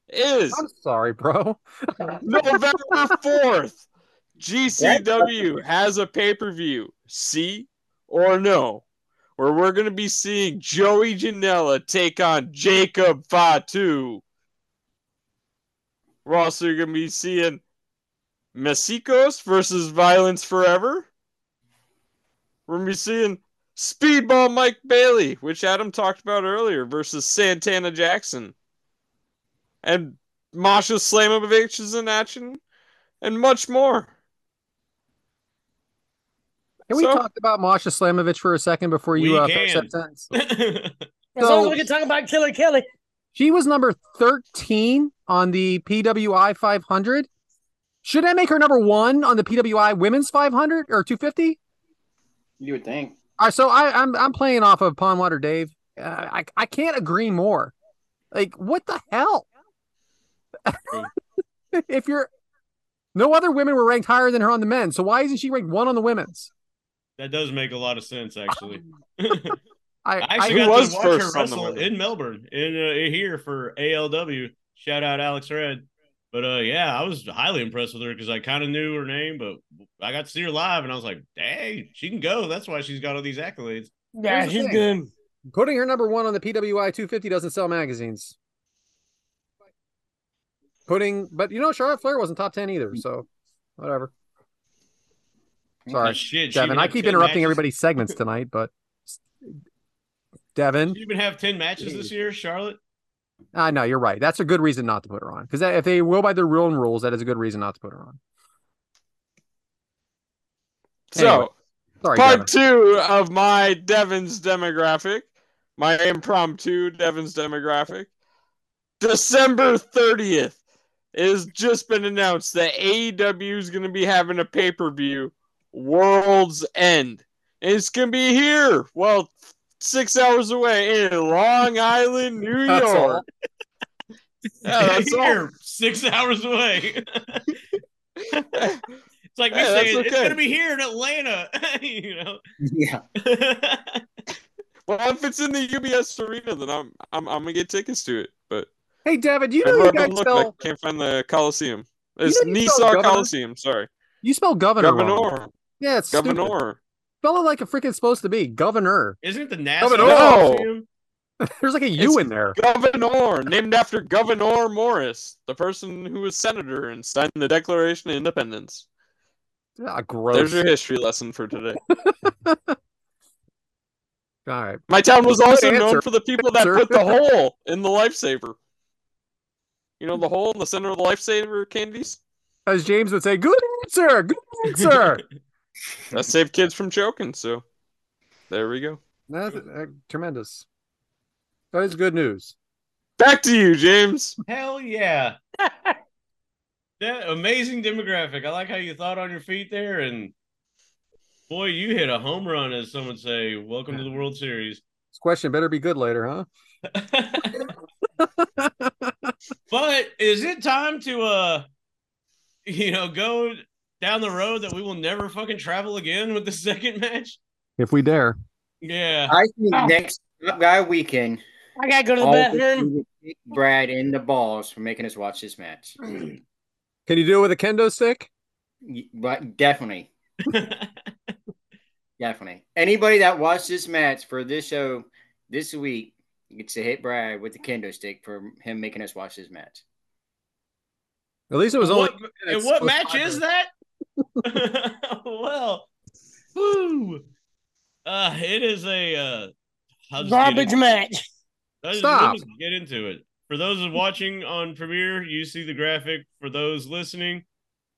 is I'm sorry, bro. November fourth. GCW has a pay per view. See or no? Where we're gonna be seeing Joey Janela take on Jacob Fatu. We're also gonna be seeing Mexico's versus Violence Forever. We're gonna be seeing Speedball Mike Bailey, which Adam talked about earlier, versus Santana Jackson. And Masha Slamovich is in action, and much more. Can we So- talk about Masha Slamovich for a second before you We uh, finish that sentence? As long as we can talk about Killer Kelly. She was number 13 on the PWI 500. Should I make her number one on the PWI Women's 500 or 250? You would think. All right, so I, I'm I'm playing off of Pondwater Dave. Uh, I I can't agree more. Like what the hell? if you're no other women were ranked higher than her on the men, so why isn't she ranked one on the women's? that does make a lot of sense, actually. I, I actually Who got was to watch her first on wrestle in Melbourne, in uh, here for ALW. Shout out Alex Red. But uh, yeah, I was highly impressed with her because I kind of knew her name, but I got to see her live, and I was like, "Dang, she can go." That's why she's got all these accolades. Yeah, Here's the she's thing. good. putting her number one on the PWI 250 doesn't sell magazines. Putting, but you know, Charlotte Flair wasn't top 10 either, so whatever. Sorry, Oh, shit, Devyn. I keep interrupting matches- everybody's segments tonight, but Devyn, She even have ten matches this year, Charlotte. Uh, I know you're right. That's a good reason not to put her on because if they will by their real rules, that is a good reason not to put her on. So, Anyway, Sorry, Devyn. part two of my Devyn's demographic, my impromptu Devyn's demographic. December 30th has just been announced that AEW is going to be having a pay per view, World's End. And it's going to be here, well, six hours away in Long Island, New That's all. York. Yeah, that's all. six hours away. it's like me Hey, that's saying it's gonna be here in Atlanta. you know. Yeah. well, if it's in the UBS arena, then I'm I'm, I'm gonna get tickets to it. But Hey, David, you know everywhere you I guys look, spell I can't find the Coliseum. It's know you spell Nisar? Coliseum. Sorry, you spell governor wrong. Governor. Yeah, it's stupid. Governor. Spell it like a freaking supposed to be. Governor. Isn't it the Nassau? Governor. Coliseum? There's like a U It's- in there. Governor, named after Gouverneur Morris, the person who was senator and signed the Declaration of Independence. Ah, gross. There's your history lesson for today. All right. My town was Good also answer. known for the people that put the hole in the lifesaver. You know the hole in the center of the lifesaver candies? As James would say, good answer. Good answer. That saved kids from choking, so there we go. That's uh, tremendous. That is good news. Back to you, James. Hell yeah. that amazing demographic. I like how you thought on your feet there, and boy, you hit a home run, as someone would say. Welcome to the World Series. This question better be good later, huh? but is it time to uh you know go down the road that we will never fucking travel again with the second match? If we dare. Yeah. I think Oh. next Guy weekend, I gotta go to the bathroom. Brad in the balls for making us watch this match. Can you do it with a kendo stick? But definitely, definitely. Anybody that watched this match for this show this week gets to hit Brad with the kendo stick for him making us watch this match. At least it was only. what, and what match is that? well, woo. Uh, it is a uh, I'll just get Garbage match. I'll just- Stop. Get into it. For those watching on Premiere, you see the graphic. For those listening,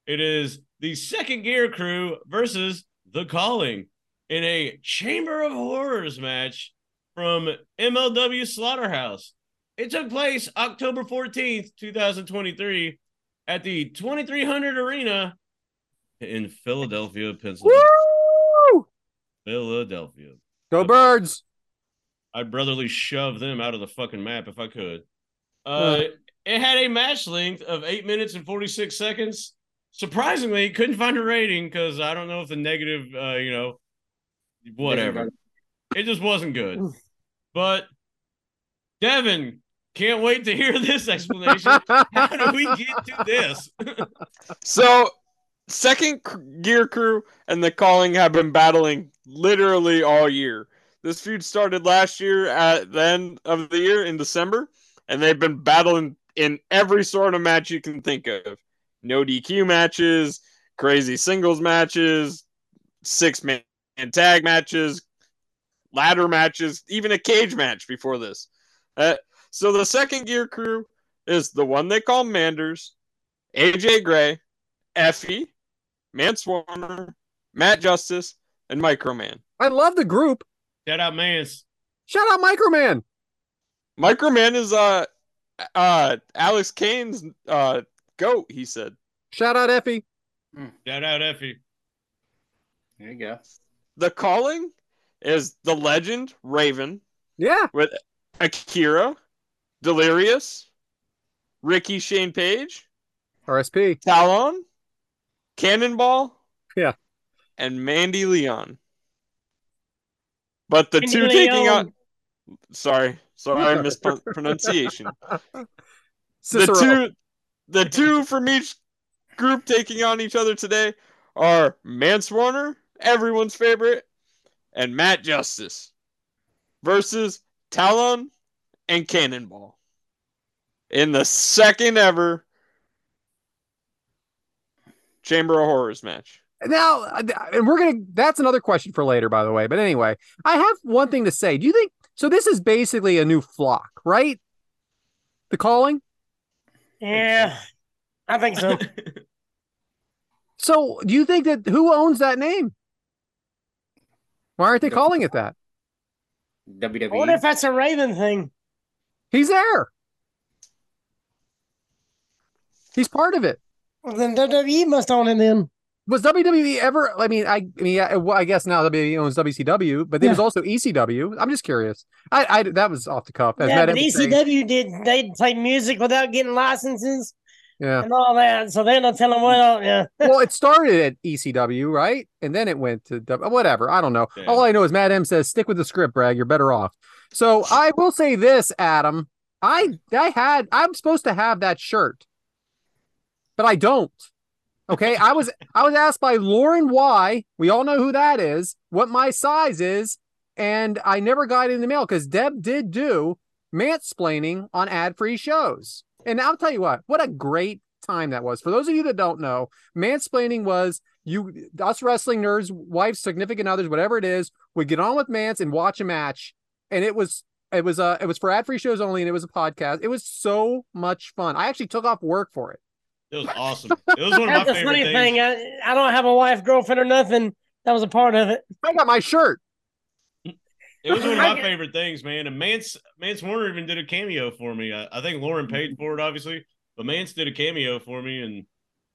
it is the second gear crew versus the calling in a Chamber of Horrors match from MLW Slaughterhouse. It took place October 14th, 2023, at the 2300 Arena in Philadelphia, Pennsylvania. Woo! Philadelphia. Go birds. I'd brotherly shove them out of the fucking map if I could. Uh, it had a match length of eight minutes and 46 seconds. Surprisingly, couldn't find a rating because I don't know if the negative, uh, you know, whatever. It just wasn't good. But Devin, can't wait to hear this explanation. How do we get to this? So, second gear crew and the calling have been battling literally all year. This feud started last year at the end of the year in December, and they've been battling in every sort of match you can think of. No DQ matches, crazy singles matches, six man tag matches, ladder matches, even a cage match before this. Uh, so the second gear crew is the one they call Manders, AJ Gray, Effy, Mance Warner, Matt Justice, and Microman. I love the group. Shout out Mance. Shout out Microman. Microman is uh uh Alex Kane's uh goat, he said. Shout out Effy. Shout out Effy. There you go. The calling is the legend Raven Yeah. with Akira, Delirious, Ricky Shane Page, RSP. Talon, Cannonball, Yeah. and Mandy Leon. But the Mandy two taking Leon. on sorry, sorry, mispronunciation. the Cicero. two the two from each group taking on each other today are Mance Warner, everyone's favorite, and Matt Justice versus Talon and Cannonball in the second ever Chamber of Horrors match. Now, and we're gonna. That's another question for later, by the way. But anyway, I have one thing to say. Do you think so? This is basically a new flock, right? The calling. Yeah, I think so. So, do you think that who owns that name? Why aren't they calling it that? I wonder if that's a Raven thing. He's there. He's part of it. Well, then WWE must own him then. Was WWE ever? I mean, I, I mean, I, well, I guess now WWE owns WCW, but there was also ECW. I'm just curious. I, I that was off the cuff. As yeah, Matt but Evans saying. ECW did they play music without getting licenses Yeah. and all that, so they're not telling what. All, yeah, well, it started at ECW, right? And then it went to W- whatever. I don't know. Yeah. All I know is Matt M says, "Stick with the script, Bragg. You're better off." So I will say this, Adam. I I had I'm supposed to have that shirt, but I don't. Okay, I was I was asked by Lauren Y. We all know who that is. What my size is, and I never got it in the mail because Deb did do mansplaining on ad-free shows. And I'll tell you what, what a great time that was. For those of you that don't know, mansplaining was you us wrestling nerds, wives, significant others, whatever it is, would get on with Mance and watch a match. And it was it was uh it was for ad-free shows only, and it was a podcast. It was so much fun. I actually took off work for it. It was awesome. It was one of my that's the favorite funny things. thing. I, I don't have a wife, girlfriend, or nothing. That was a part of it. I got my shirt. It was one of my favorite things, man. And Mance Mance Warner even did a cameo for me. I, I think Lauren mm-hmm. paid for it, obviously, but Mance did a cameo for me, and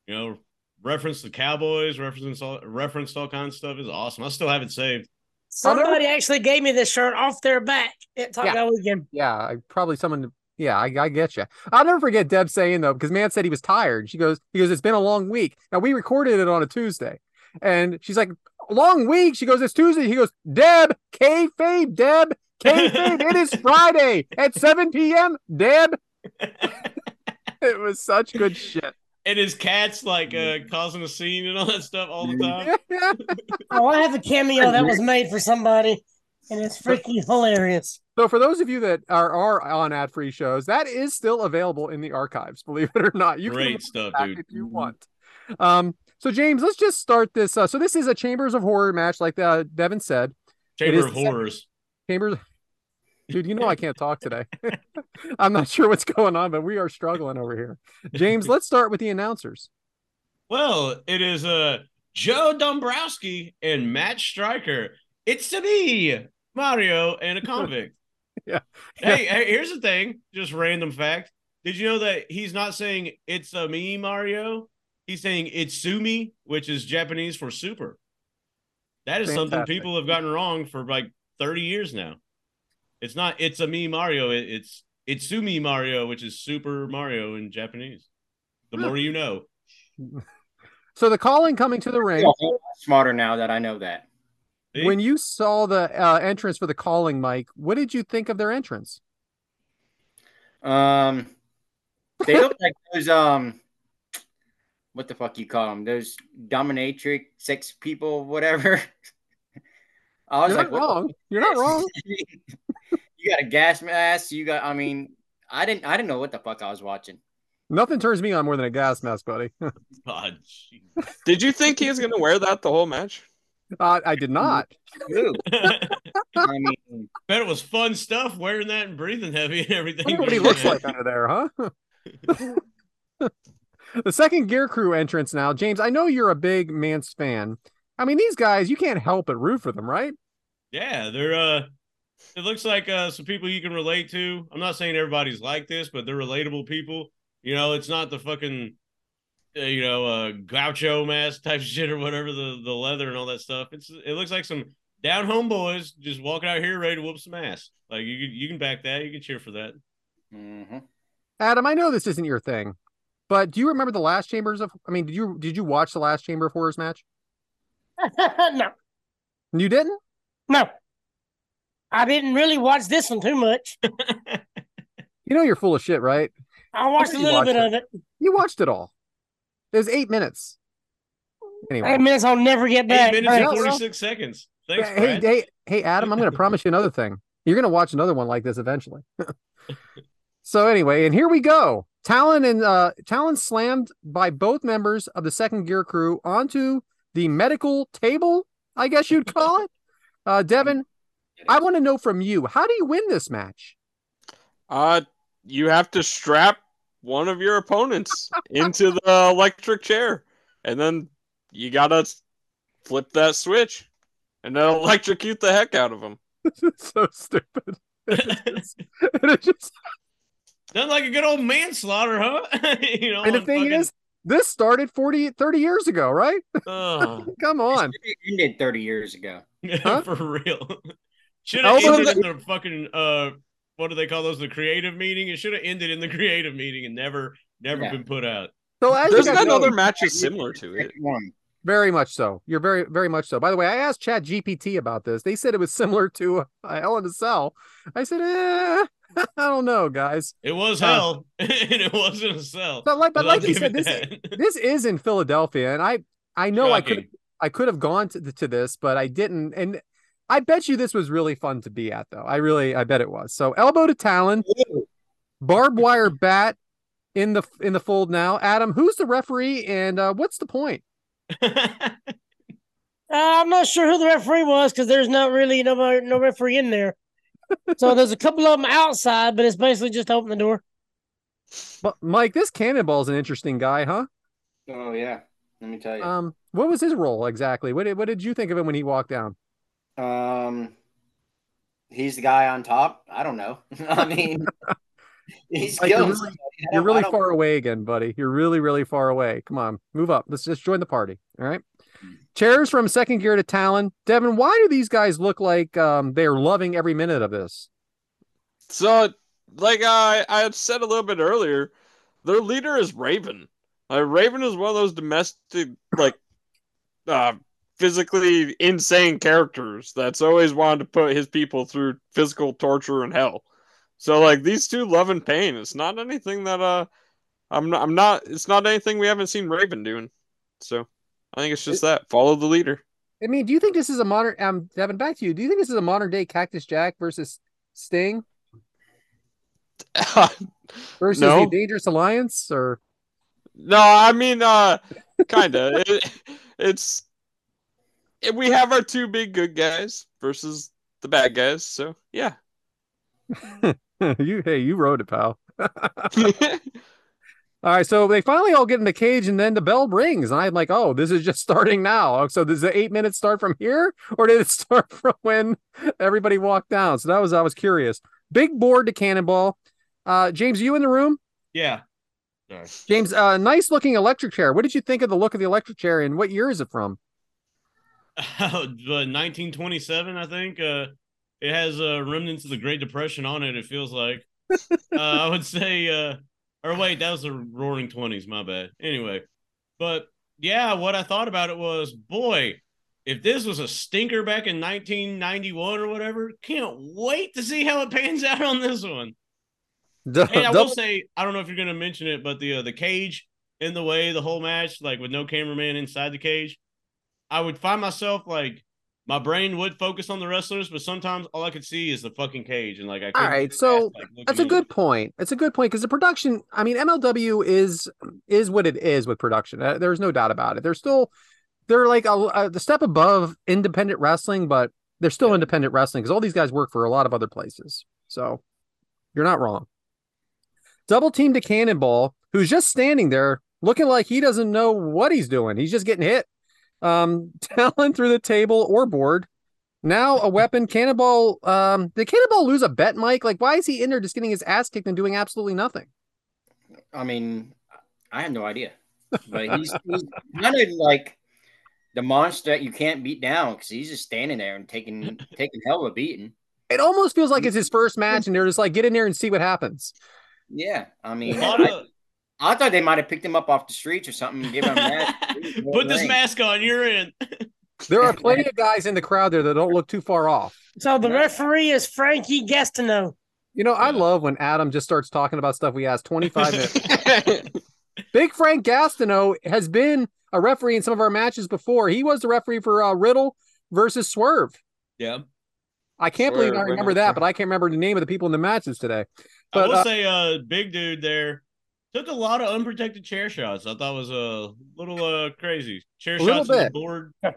you know, referenced the Cowboys, referenced all, referenced all kinds of stuff. Is awesome. I still have it saved. Somebody actually gave me this shirt off their back at Taco Weekend. Yeah, I probably someone. Yeah, I, I get you. I'll never forget Deb saying though, because man said he was tired. She goes, he goes, it's been a long week. Now we recorded it on a Tuesday, and she's like, long week. She goes, it's Tuesday. He goes, Deb, kayfabe, Deb, kayfabe. it is Friday at 7 p.m. Deb. it was such good shit. And his cat's like uh, causing a scene and all that stuff all the time. Oh, I have a cameo that was made for somebody, and it's freaking hilarious. So for those of you that are, are on ad-free shows, that is still available in the archives. Believe it or not, you can Great stuff, back dude. if you want. Um, so James, let's just start this. Uh, so this is a Chambers of Horror match, like uh, Devyn said. Chamber of Horrors. Chambers, dude, you know I can't talk today. I'm not sure what's going on, but we are struggling over here. James, let's start with the announcers. Well, it is uh Joe Dombrowski and Matt Striker. It's to me, Mario, and a convict. Yeah. Hey, hey, here's the thing. Just random fact. Did you know that he's not saying it's a me, Mario? He's saying it's Sumi, which is Japanese for super. That is something people have gotten wrong for like 30 years now. It's not it's a me Mario, it- it's it's Sumi Mario, which is Super Mario in Japanese. The more you know. So the calling coming to the I'm ring. a smarter now that I know that. See? When you saw the uh, entrance for the calling, Mike, what did you think of their entrance? Um, they look like those um, what the fuck you call them? Those dominatrix sex people, whatever. I was You're like, not wrong. You're not wrong. you got a gas mask. You got. I mean, I didn't. I didn't know what the fuck I was watching. Nothing turns me on more than a gas mask, buddy. God, jeez. Did you think he was gonna wear that the whole match? Uh, I did not. I mean, it was fun stuff wearing that and breathing heavy and everything. What he looks like under there, huh? the second Gear Crew entrance now, James. I know you're a big Mance fan. I mean, these guys, you can't help but root for them, right? Yeah, they're uh it looks like uh some people you can relate to. I'm not saying everybody's like this, but they're relatable people. You know, it's not the fucking uh, you know, uh gaucho mask type shit or whatever, the the leather and all that stuff. It's it looks like some down home boys just walking out here ready to whoop some ass. Like you can you can back that, you can cheer for that. hmm Adam, I know this isn't your thing, but do you remember the last Chambers of? I mean, did you did you watch the last Chamber of Horrors match? no, You didn't? no. I didn't really watch this one too much. You know you're full of shit, right? I watched a little watched bit it. of it. You watched it all. It was eight minutes. Anyway, Eight minutes I'll never get Eight back. minutes All and right. well- 46 seconds. Thanks, hey, Brad. hey, hey, Adam, I'm going to promise you another thing. You're going to watch another one like this eventually. so anyway, and here we go. Talon and uh Talon slammed by both members of the second gear crew onto the medical table, I guess you'd call it. Uh Devyn, I want to know from you, how do you win this match? Uh, you have to strap one of your opponents into the electric chair, and then you gotta flip that switch, and then electrocute the heck out of them. it's so stupid. It's just- it's just- Nothing like a good old manslaughter, huh? you know, and the thing fucking- is, this started 40, 30 years ago, right? oh, Come on. It ended 30 years ago. Huh? for real. Should have Elbow ended in the fucking uh, what do they call those? The creative meeting. It should have ended in the creative meeting and never, never Yeah. been put out. So as There's guys been know- other matches similar to it. One. Very much so. You're very, very much so. By the way, I asked Chat GPT about this. They said it was similar to uh, Hell in a Cell. I said, eh, I don't know, guys. It was Uh, hell, and it wasn't a cell. But like, but like you said, this that. this is in Philadelphia, and I I know I could Shocking. I could have gone to to this, but I didn't. And I bet you this was really fun to be at, though. I really, I bet it was. So elbow to Talon, barbed wire bat in the in the fold now. Adam, who's the referee, and uh, what's the point? Uh, I'm not sure who the referee was because there's not really no no referee in there. so there's a couple of them outside, but it's basically just open the door. But Mike, this Cannonball's an interesting guy, huh? Oh, yeah. Let me tell you. Um, what was his role exactly? What did what did you think of him when he walked down? Um, he's the guy on top. I don't know. I mean, he's Like, you're killing. really- You're really far away again, buddy. You're really, really far away. Come on, move up. Let's just join the party. All right. Chairs from second gear to Talon. Devyn, why do these guys look like um, they're loving every minute of this? So, like I I had said a little bit earlier, their leader is Raven. Like Raven is one of those domestic, like, uh, physically insane characters that's always wanted to put his people through physical torture and hell. So, like these two love and pain. It's not anything that uh, I'm not. I'm not. It's not anything we haven't seen Raven doing. So, I think it's just that follow the leader. I mean, do you think this is a modern? Um, Devyn, back to you. Do you think this is a modern day Cactus Jack versus Sting versus No. the Dangerous Alliance? Or No, I mean, uh, kind of. it, it's it, we have our two big good guys versus the bad guys. So yeah, you? Hey, you wrote it, pal. All right, so they finally all get in the cage, and then the bell rings, and I'm like, "Oh, this is just starting now." So does the eight minutes start from here, or did it start from when everybody walked down? So that was I was curious. Big board to cannonball. Uh, James, you in the room? yeah. Sorry. James, uh, nice looking electric chair. What did you think of the look of the electric chair, and what year is it from? the 1927, I think. Uh, it has uh, remnants of the Great Depression on it. It feels like. uh, I would say, uh, or wait, that was the Roaring Twenties. My bad. Anyway, but yeah, what I thought about it was, boy, if this was a stinker back in 1991 or whatever, can't wait to see how it pans out on this one. Du- And I will say, I don't know if you're gonna mention it, but the uh, the cage in the way the whole match, like with no cameraman inside the cage, I would find myself like my brain would focus on the wrestlers, but sometimes all I could see is the fucking cage, and like I. couldn't right, so past, like, That's a good point. It's a good point because the production. I mean, MLW is is what it is with production. Uh, there's no doubt about it. They're still they're like a, a the step above independent wrestling, but they're still Yeah. independent wrestling because all these guys work for a lot of other places. So you're not wrong. Double team to Cannonball, who's just standing there looking like he doesn't know what he's doing. He's just getting hit. Um, Talon through the table or board. Now a weapon. Cannonball. Um, did Cannonball lose a bet, Mike? Like, why is he in there just getting his ass kicked and doing absolutely nothing? I mean, I have no idea, but he's, he's kind of like the monster that you can't beat down because he's just standing there and taking taking hell of a beating. It almost feels like it's his first match, and they're just like, get in there and see what happens. Yeah, I mean, lot I, of- I thought they might have picked him up off the streets or something give him that. Put this mask on. You're in. There are plenty of guys in the crowd there that don't look too far off. So the referee is Frankie Gastineau. You know, I love when Adam just starts talking about stuff we asked 25 minutes. Big Frank Gastineau has been a referee in some of our matches before. He was the referee for uh, Riddle versus Swerve. Yeah. I can't believe I remember winner. that, but I can't remember the name of the people in the matches today. I But, will uh, say, uh, big dude there took a lot of unprotected chair shots. I thought was a little uh crazy. Chair A little shots to the bit. board.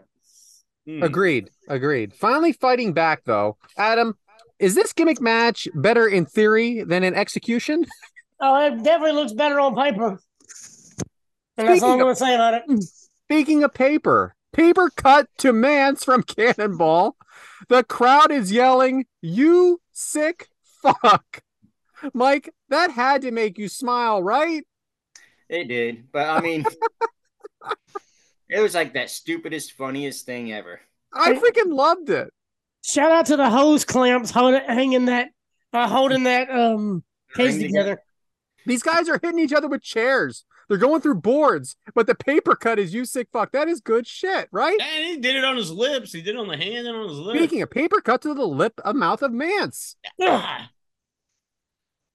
Hmm. Agreed. Agreed. Finally fighting back though. Adam, is this gimmick match better in theory than in execution? Oh, it definitely looks better on paper. And that's all I'm Speaking going to say about it. Speaking of paper, paper cut to Mance from Cannonball. The crowd is yelling, You sick fuck. Mike, that had to make you smile, right? It did, but I mean, it was like that stupidest, funniest thing ever. I freaking loved it. Shout out to the hose clamps holding, hanging that, uh, holding that um case Hang together. These guys are hitting each other with chairs. They're going through boards, but the paper cut is you sick fuck. That is good shit, right? And he did it on his lips. He did it on the hand and on his lips. Speaking of paper cut to the lip of mouth of Mance. Ah,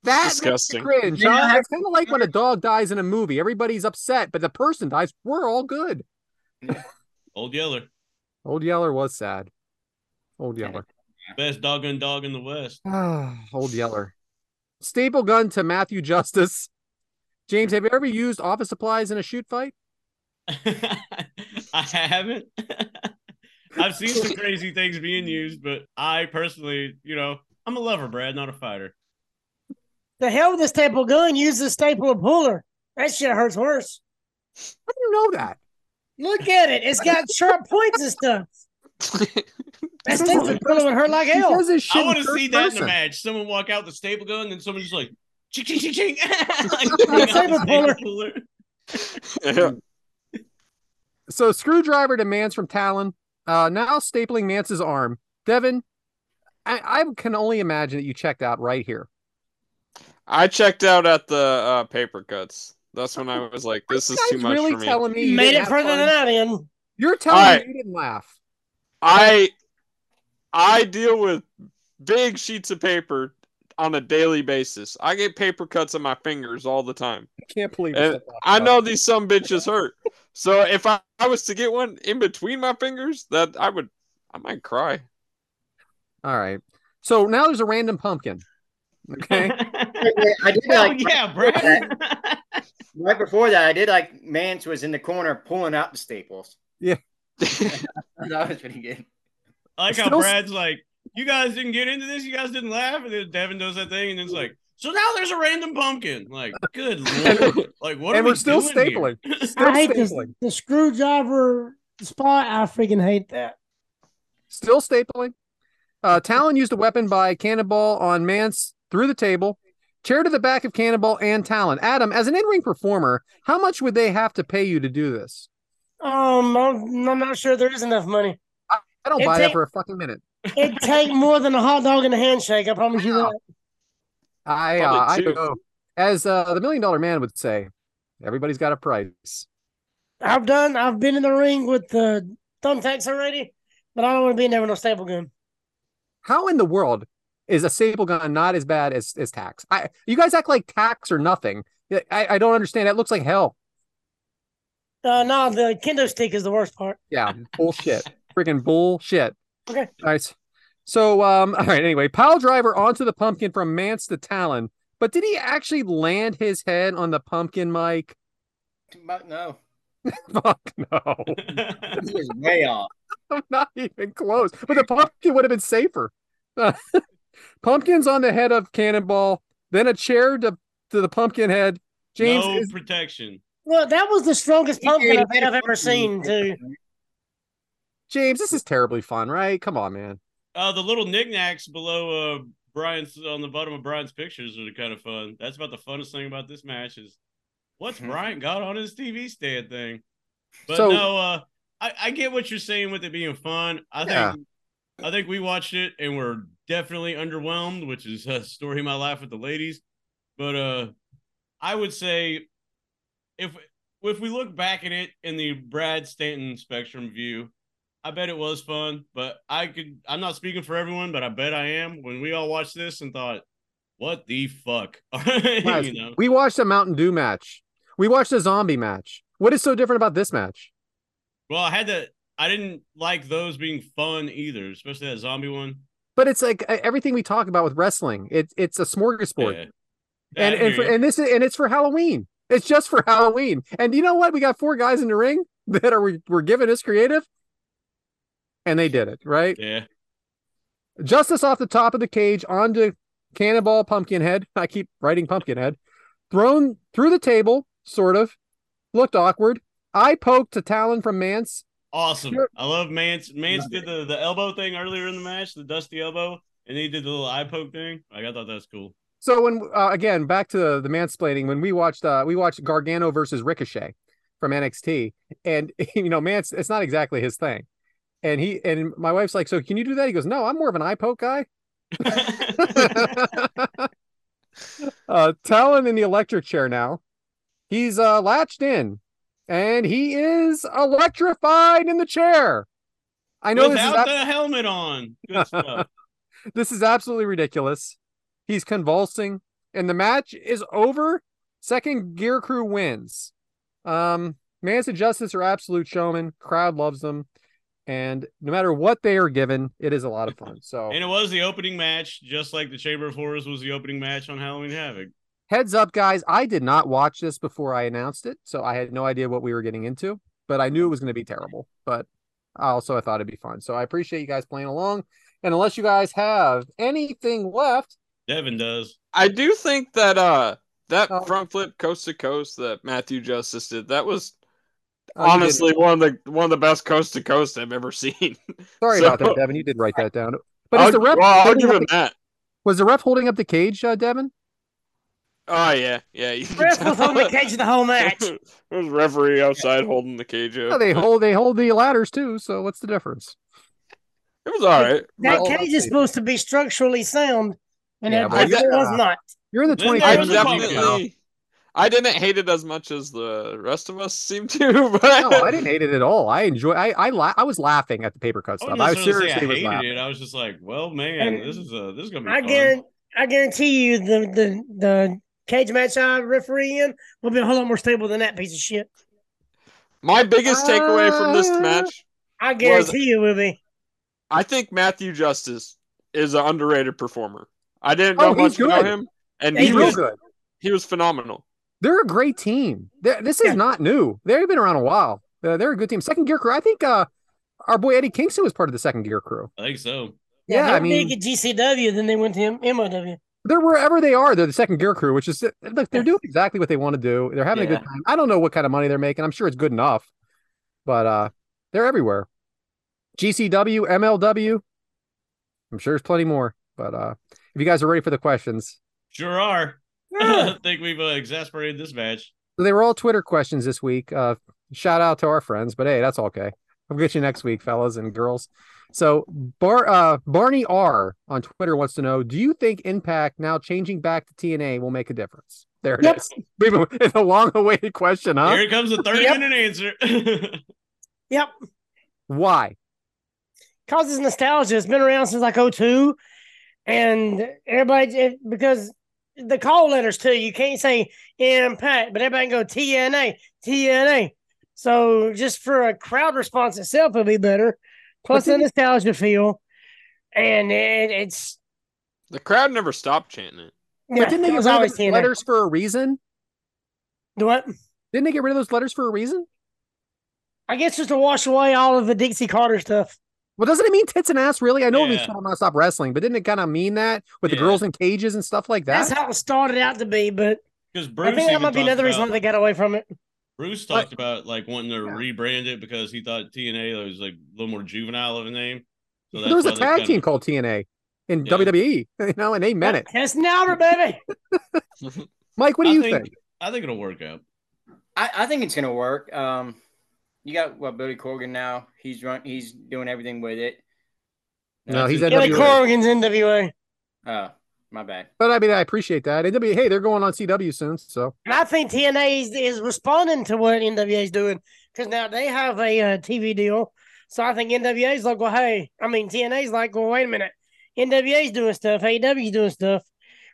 That makes Disgusting. you cringe. You know, huh? It's kind of like when a dog dies in a movie. Everybody's upset, but the person dies. We're all good. Old Yeller, Old Yeller was sad. Old Yeller. best doggone dog in the West. Ah, Old Yeller. Staple gun to Matthew Justice. James, have you ever used office supplies in a shoot fight? I haven't. I've seen some crazy things being used, but I personally, you know, I'm a lover, Brad, not a fighter. The hell with the staple gun. Use the stapler puller. That shit hurts worse. How do you know that? Look at it. It's got sharp points and stuff. That stapler puller would hurt like hell. does his shit I in want to third see that in person. a match. Someone walk out with the staple gun, and someone just like ching ching ching ching. like, Yeah, bring out the saber puller. puller. So screwdriver demands from Talon. Uh, now stapling Mance's arm. Devyn, I, I can only imagine that you checked out right here. I checked out at the uh, paper cuts. That's when I was like, "This is too much really for me." telling me you Made it have further fun? than I did. You're telling Alright. me you didn't laugh. I I deal with big sheets of paper on a daily basis. I get paper cuts on my fingers all the time. I can't believe And it. I know these some bitches hurt. So if I, I was to get one in between my fingers, that I would I might cry. All right. So now there's a random pumpkin. Okay. I did Hell like yeah, Brad. right before that. I did like Mance was in the corner pulling out the staples. Yeah. that was pretty good. I like how Still- Brad's like, you guys didn't get into this, you guys didn't laugh, and then Devyn does that thing, and then it's like, so now there's a random pumpkin. Like, good lord, like what? and are we're we still doing here? stapling. Still I hate this, stapling. the screwdriver spot. I freaking hate that. Still stapling. Uh, Talon used a weapon by Cannonball on Mance through the table. Chair to the back of Cannonball and Talon. Adam, as an in-ring performer, how much would they have to pay you to do this? Um, I'm, I'm not sure there is enough money. I don't It buy that for a fucking minute. It'd take more than a hot dog and a handshake. I promise you that. I uh, Probably I two. know. As uh, the million dollar man would say, everybody's got a price. I've done. I've been in the ring with the thumbtacks already, but I don't want to be in there with no staple gun. How in the world is a staple gun not as bad as, as tax? I you guys act like tax or nothing. I, I don't understand. It looks like hell. Uh, no, the kendo stick is the worst part. Yeah, bullshit. Freaking bullshit. Okay. Nice. So um, all right, anyway, pile driver onto the pumpkin from Mance to Talon. But did he actually land his head on the pumpkin, Mike? But no, Fuck no. he was way off. I'm not even close. But the pumpkin would have been safer. Pumpkin's on the head of Cannonball, then a chair to, to the pumpkin head. James no is protection. Well, that was the strongest He pumpkin. I think I've ever seen, too. James, this is terribly fun, right? Come on, man. Uh, the little knickknacks below uh Brian's on the bottom of Brian's pictures are kind of fun. That's about the funnest thing about this match is what's Brian got on his TV stand thing. But So- no, uh, I, I get what you're saying with it being fun. I Yeah. think I think we watched it and we're definitely underwhelmed, which is a story of my life with the ladies. But uh, I would say if if we look back at it in the Brad Stanton spectrum view, I bet it was fun. But I could I'm not speaking for everyone, but I bet I am. When we all watched this and thought, what the fuck? You know. We watched a Mountain Dew match. We watched a zombie match. What is so different about this match? Well, I had to I didn't like those being fun either, especially that zombie one. But it's like everything we talk about with wrestling. It's it's a smorgasbord. Yeah. and and, for, and this is and it's for Halloween. It's just for Halloween. And you know what? We got four guys in the ring that are were given us creative, and they did it right. yeah. Justice off the top of the cage onto Cannonball Pumpkinhead. I keep writing Pumpkinhead. Thrown through the table, sort of. Looked awkward. I poked to Talon from Mance. Awesome. Sure. I love Mance. Mance did the, the elbow thing earlier in the match, the dusty elbow, and he did the little eye poke thing. Like I thought that was cool. So when uh, again back to the mansplaining, when we watched uh, we watched Gargano versus Ricochet from NXT, and you know, Mance, it's not exactly his thing. And he and my wife's like, so can you do that? He goes, no, I'm more of an eye poke guy. uh, Talon in the electric chair now. He's uh, latched in, and he is electrified in the chair. I know this is, ab- the helmet on. Good stuff. this is absolutely ridiculous. He's convulsing, and the match is over. Second gear crew wins. Um, Mance and Justice are absolute showmen. Crowd loves them, and no matter what they are given, it is a lot of fun. So and it was the opening match, just like the Chamber of Horrors was the opening match on Halloween Havoc. Heads up, guys. I did not watch this before I announced it, so I had no idea what we were getting into. But I knew it was going to be terrible. But also, I thought it'd be fun. So I appreciate you guys playing along. And unless you guys have anything left, Devyn does. I do think that uh that Oh. front flip coast to coast that Matthew Justice did that was Oh, honestly one of the one of the best coast to coast I've ever seen. Sorry So- about that, Devyn. You did write that down. But I'll, is the ref well, I'll give him the- that. was the ref holding up the cage, uh, Devyn? Oh yeah, yeah. You can Ref was tell. on the cage the whole match. There's a referee outside holding the cage up. Yeah, they hold they hold the ladders too. So what's the difference? It was all right. That Well, cage is supposed to be structurally sound, and Yeah, it but definitely yeah. was not. You're in the Then twenty I five was definitely, I didn't hate it as much as the rest of us seem to. But No, I didn't hate it at all. I enjoy. I I, la- I was laughing at the paper cut stuff. wouldn't I necessarily say seriously I was hated laughing. it. I was just like, well, man, And this is a this is gonna be I fun. guarantee, I guarantee you, the the the cage match I referee in will be a whole lot more stable than that piece of shit. my biggest takeaway from this Uh, match, I guarantee you will be. I think Matthew Justice is an underrated performer. I didn't know Oh, he's much about him, and He's he was good. he was phenomenal. They're a great team. They're, this is Yeah. not new. They've been around a while. They're, they're a good team. Second gear crew. I think uh, our boy Eddie Kingston was part of the second gear crew. I think so. Yeah, they I were mean- big at GCW, then they went to M- MOW. They're wherever they are. They're the second gear crew, which is look. They're doing exactly what they want to do. They're having a good time. I don't know what kind of money they're making. I'm sure it's good enough, but uh, they're everywhere. GCW, MLW. I'm sure there's plenty more. But uh, if you guys are ready for the questions, Sure are. I think we've uh, exasperated this match. So they were all Twitter questions this week. Uh, shout out to our friends, but hey, that's okay. I'll get you next week, fellas and girls. So Bar uh, Barney R on Twitter wants to know: Do you think Impact now changing back to TNA will make a difference? There it is. Yep. We've It's a long-awaited question, huh? Here comes the 30 Yep. minute answer. Yep. Why? causes nostalgia. It's been around since like 02. And everybody, it, because the call letters too, you can't say impact, but everybody can go TNA, TNA. So just for a crowd response itself, it'll be better. Plus the didn't- nostalgia feel. And it, it's, The crowd never stopped chanting it. yeah, but didn't they get rid of always those TNA. letters for a reason? Do What? Didn't they get rid of those letters for a reason? I guess just to wash away all of the Dixie Carter stuff. Well, doesn't it mean tits and ass? Really? I know it means Yeah. shut not stop wrestling, but didn't it kind of mean that with the girls in cages and stuff like that? That's how it started out to be, but Because I Bruce think that might be talked another reason why about- they got away from it. Bruce talked about like wanting to rebrand it because he thought TNA was like a little more juvenile of a name. So there was a tag kinda- team called TNA in Yeah. WWE, you know, and they meant it. That's now, baby. Mike, what do I you think, think? I think it'll work out. I, I think it's gonna work. Um, you got what Billy Corgan now. He's run. He's doing everything with it. No, That's he's it. at Billy NWA. Corgan's NWA. Oh, my bad. But I mean, I appreciate that. NWA, hey, they're going on CW soon, so And I think TNA is, is responding to what NWA is doing because now they have a uh, TV deal. So I think NWA is like, well, hey, I mean, TNA is like, well, wait a minute. NWA is doing stuff. AEW is doing stuff.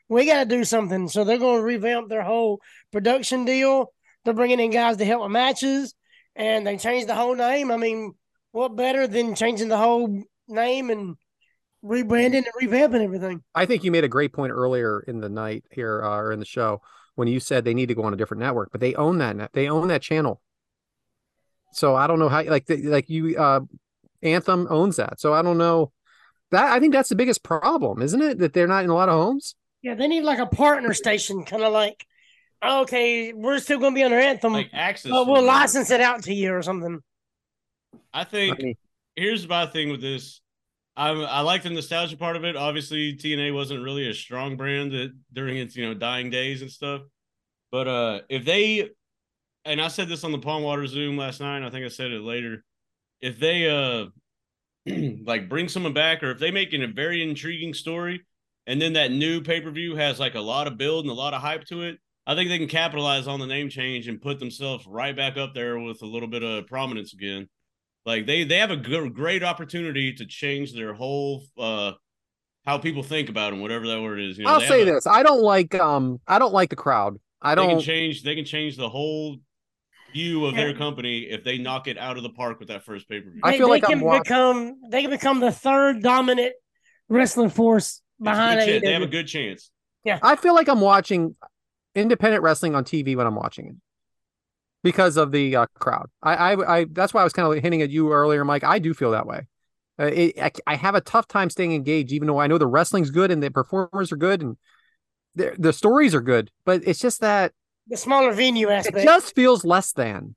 We got to do something. So they're going to revamp their whole production deal. They're bringing in guys to help with matches and they changed the whole name. I mean, what better than changing the whole name and rebranding and revamping everything? I think you made a great point earlier in the night here uh, or in the show when you said they need to go on a different network, but they own that net. They own that channel. So I don't know how like the, like you uh Anthem owns that. So I don't know that I think that's the biggest problem, isn't it? That they're not in a lot of homes. Yeah, they need like a partner station, kind of like, okay, we're still going to be under Anthem, Like AXS. but we'll license it out to you or something. I I think mean, here's my thing with this. I I like the nostalgia part of it. Obviously, TNA wasn't really a strong brand that, during its you know dying days and stuff. But uh, if they, and I said this on the Palm Water Zoom last night. I think I said it later. If they uh, like bring someone back, or if they make it a very intriguing story, and then that new pay per view has like a lot of build and a lot of hype to it, I think they can capitalize on the name change and put themselves right back up there with a little bit of prominence again. Like they they have a good, great opportunity to change their whole uh how people think about them, whatever that word is. You know, I'll say a- this: I don't like um I don't like the crowd. I don't They can don't. change. They can change the whole view of their company if they knock it out of the park with that first pay per view. I feel they like I'm can watch- become they can become the third dominant wrestling force behind AEW. They have a good chance. Yeah, I feel like I'm watching independent wrestling on TV when I'm watching it because of the uh, crowd. I, I, I, that's why I was kind of hinting at you earlier, Mike. I do feel that way. Uh, it, I, I have a tough time staying engaged, even though I know the wrestling's good and the performers are good and the the stories are good, but it's just that the smaller venue it aspect. just feels less than.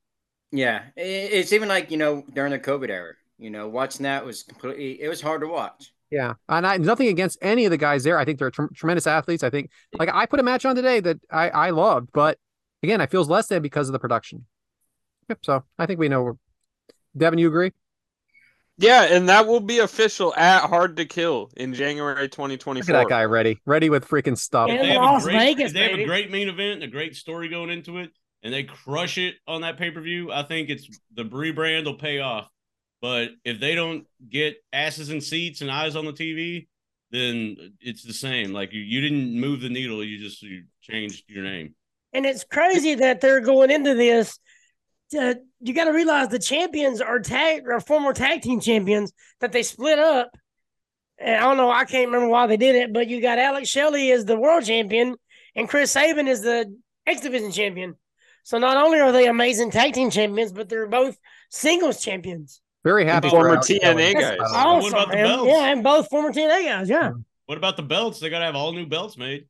Yeah, it's even like you know during the COVID era. You know, watching that was completely. It was hard to watch. Yeah, and I nothing against any of the guys there. I think they're trem- tremendous athletes. I think like I put a match on today that I I loved, but again, I feels less than because of the production. Yep. So I think we know. Devyn, you agree? Yeah, and that will be official at Hard to Kill in January Look 2024. at that guy ready, ready with freaking stuff. Yeah. If they have Las a great, Vegas, if they have a great main event and a great story going into it, and they crush it on that pay per view, I think it's the rebrand will pay off. But if they don't get asses in seats and eyes on the TV, then it's the same. Like you, you didn't move the needle; you just you changed your name. And it's crazy that they're going into this. Uh, you got to realize the champions are tag or former tag team champions that they split up. And I don't know. I can't remember why they did it, but you got Alex Shelley as the world champion and Chris Sabin is the X Division champion. So not only are they amazing tag team champions, but they're both singles champions. Very happy. Former TNA guys. That's What Awesome, about the belts? Yeah, and both former TNA guys. Yeah, What about the belts? They got to have all new belts made.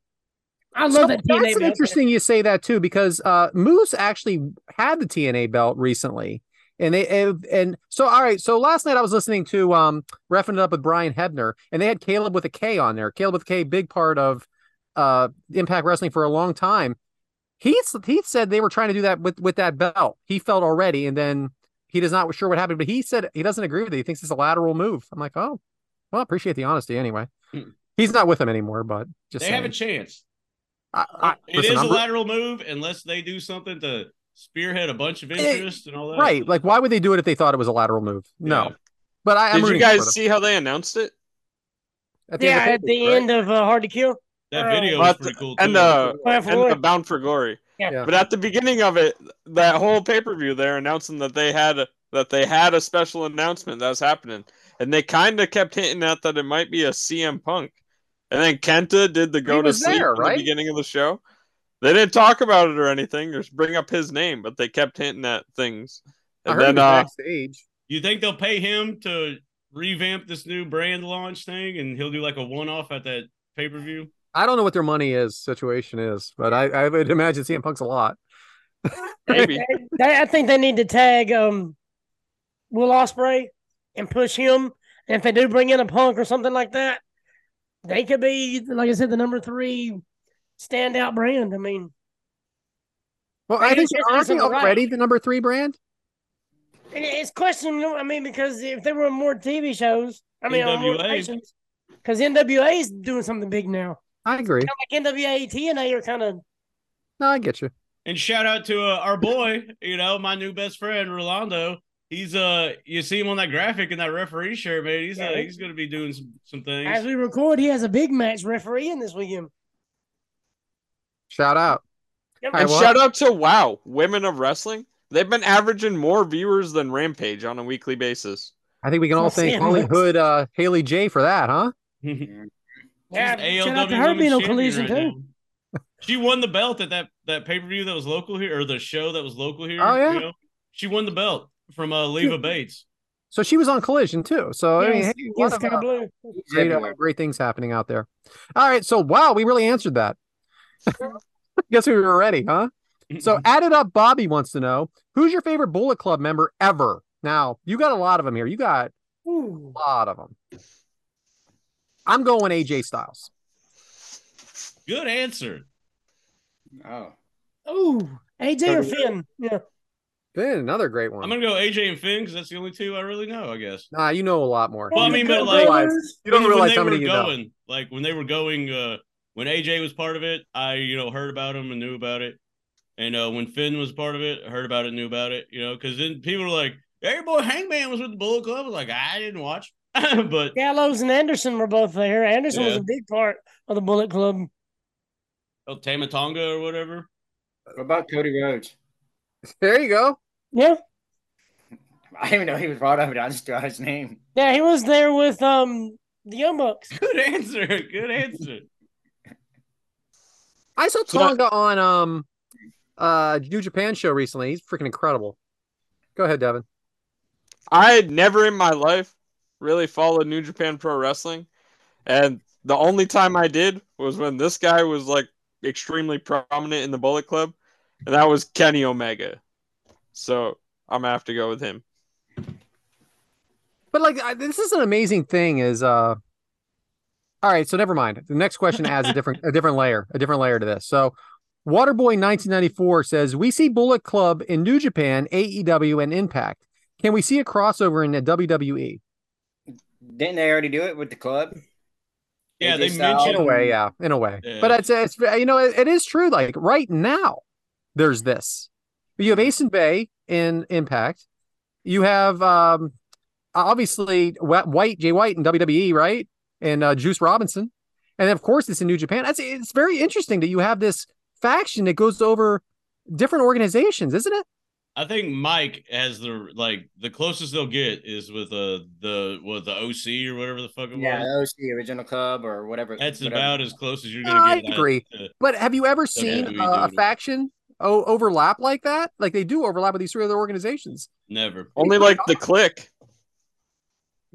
I love So that that's TNA. an belt. interesting you say that too because uh Moose actually had the TNA belt recently. And they and, and so all right, so last night I was listening to um Reffing It Up with Brian Hebner and they had Caleb with a K on there. Caleb with a K, big part of uh Impact Wrestling for a long time. He he said they were trying to do that with with that belt. He felt already, and then he does not sure what happened, but he said he doesn't agree with it. He thinks it's a lateral move. I'm like, oh, well, I appreciate the honesty anyway. Hmm. He's not with them anymore, but just they have a chance. I, I, It listen, is I'm a re- lateral move unless they do something to spearhead a bunch of interest and all that. Right. Like, why would they do it if they thought it was a lateral move? No. Yeah. But I, I'm Did you guys see how they announced it? At the Yeah, end at of the the right? end of uh, Hard to Kill. that Uh, video was pretty cool too. And the Bound for and Glory. the Bound for Glory. Yeah. Yeah. But at the beginning of it, that whole pay per view, they're announcing that they had a, that they had a special announcement that was happening, and they kind of kept hinting at that it might be a CM Punk, and then Kenta did the go to was sleep there, at right? the beginning of the show. They didn't talk about it or anything, just bring up his name, but they kept hinting at things. I And heard then uh, backstage. You think they'll pay him to revamp this new brand launch thing, and he'll do like a one-off at that pay-per-view? I don't know what their money is situation is, but I, I would imagine CM Punk's a lot. Maybe. I think they need to tag um, Will Ospreay and push him. And if they do bring in a Punk or something like that, they could be, like I said, the number three standout brand. I mean, Well, I think it's- it's aren't they on the right. already the number three brand? and it's questionable. I mean, because if they were on more TV shows, I mean, more because NWA is doing something big now. I agree. Kind of like NWA, TNA are kind of No, I get you. And shout out to uh, our boy, you know, my new best friend Rolando. He's uh, you see him on that graphic in that referee shirt, man. He's uh, he's gonna be doing some some things. as we record, he has a big match refereeing this weekend. Shout out. Yep. And well, shout out to Wow, Women of Wrestling. They've been averaging more viewers than Rampage on a weekly basis. I think we can all Well, thank Sam Holly Hood, uh, Haley J for that, huh? Yeah, shout out to her being Women's on Collision right too. now. She won the belt at that that pay per view that was local here, or the show that was local here. Oh, yeah? you know? she won the belt from uh, Leva Bates. So she was on Collision too. So I mean, Yes, hey, yes, lot of, Blue. great, uh, great things happening out there. All right, so wow, we really answered that. Guess we were ready, huh? So added up, Bobby wants to know who's your favorite Bullet Club member ever. Now you got a lot of them here. You got Ooh. a lot of them. I'm going AJ Styles. good answer. Oh, Ooh, AJ or Finn? Yeah. Good, another great one. I'm gonna go AJ and Finn because that's the only two I really know. I guess. Nah, you know a lot more. Well, I mean, but like- Brothers. you don't When- when realize they how many were you know. going, like when they were going, uh, when AJ was part of it, I you know heard about him and knew about it, and uh, when Finn was part of it, I heard about it, knew about it, you know, because then people were like, "Hey, boy, Hangman was with the Bullet Club." I was like, I didn't watch, but Gallows and Anderson were both there. Anderson was a big part of the Bullet Club. oh, Tama Tonga or whatever. what about Cody Rhodes? There you go. Yeah. I didn't even know he was brought up, but I just threw out his name. Yeah, he was there with um the Young Bucks. Good answer. Good answer. I saw So Tonga on um uh New Japan show recently. He's freaking incredible. Go ahead, Devyn. I had never in my life really followed New Japan Pro Wrestling. And the only time I did was when this guy was like extremely prominent in the Bullet Club, and that was Kenny Omega. So I'm gonna have to go with him. But like I, this is an amazing thing is uh all right, so never mind. The next question adds a different a different layer, a different layer to this. So Waterboy 1994 says, We see Bullet Club in New Japan, AEW, and Impact. Can we see a crossover in the? WWE? Didn't they already do it with the club? Yeah, AJ they Styles. In mentioned a way, yeah, in a way. Yeah. But it's it's you know, it, it is true. Like right now, there's this. You have Ace and Bey in Impact. You have um obviously White, Jay White in WWE, right? And uh, Juice Robinson. And of course it's in New Japan. That's it's very interesting that you have this faction that goes over different organizations, isn't it? I think Mike has the like the closest they'll get is with uh the what the OC or whatever the fuck it Yeah, was. Yeah, OC original club or whatever. That's whatever. about as close as you're gonna I get. I agree. uh, But have you ever seen uh, a dude. faction o- overlap like that? Like they do overlap with these three other organizations. never. Only like the Kliq.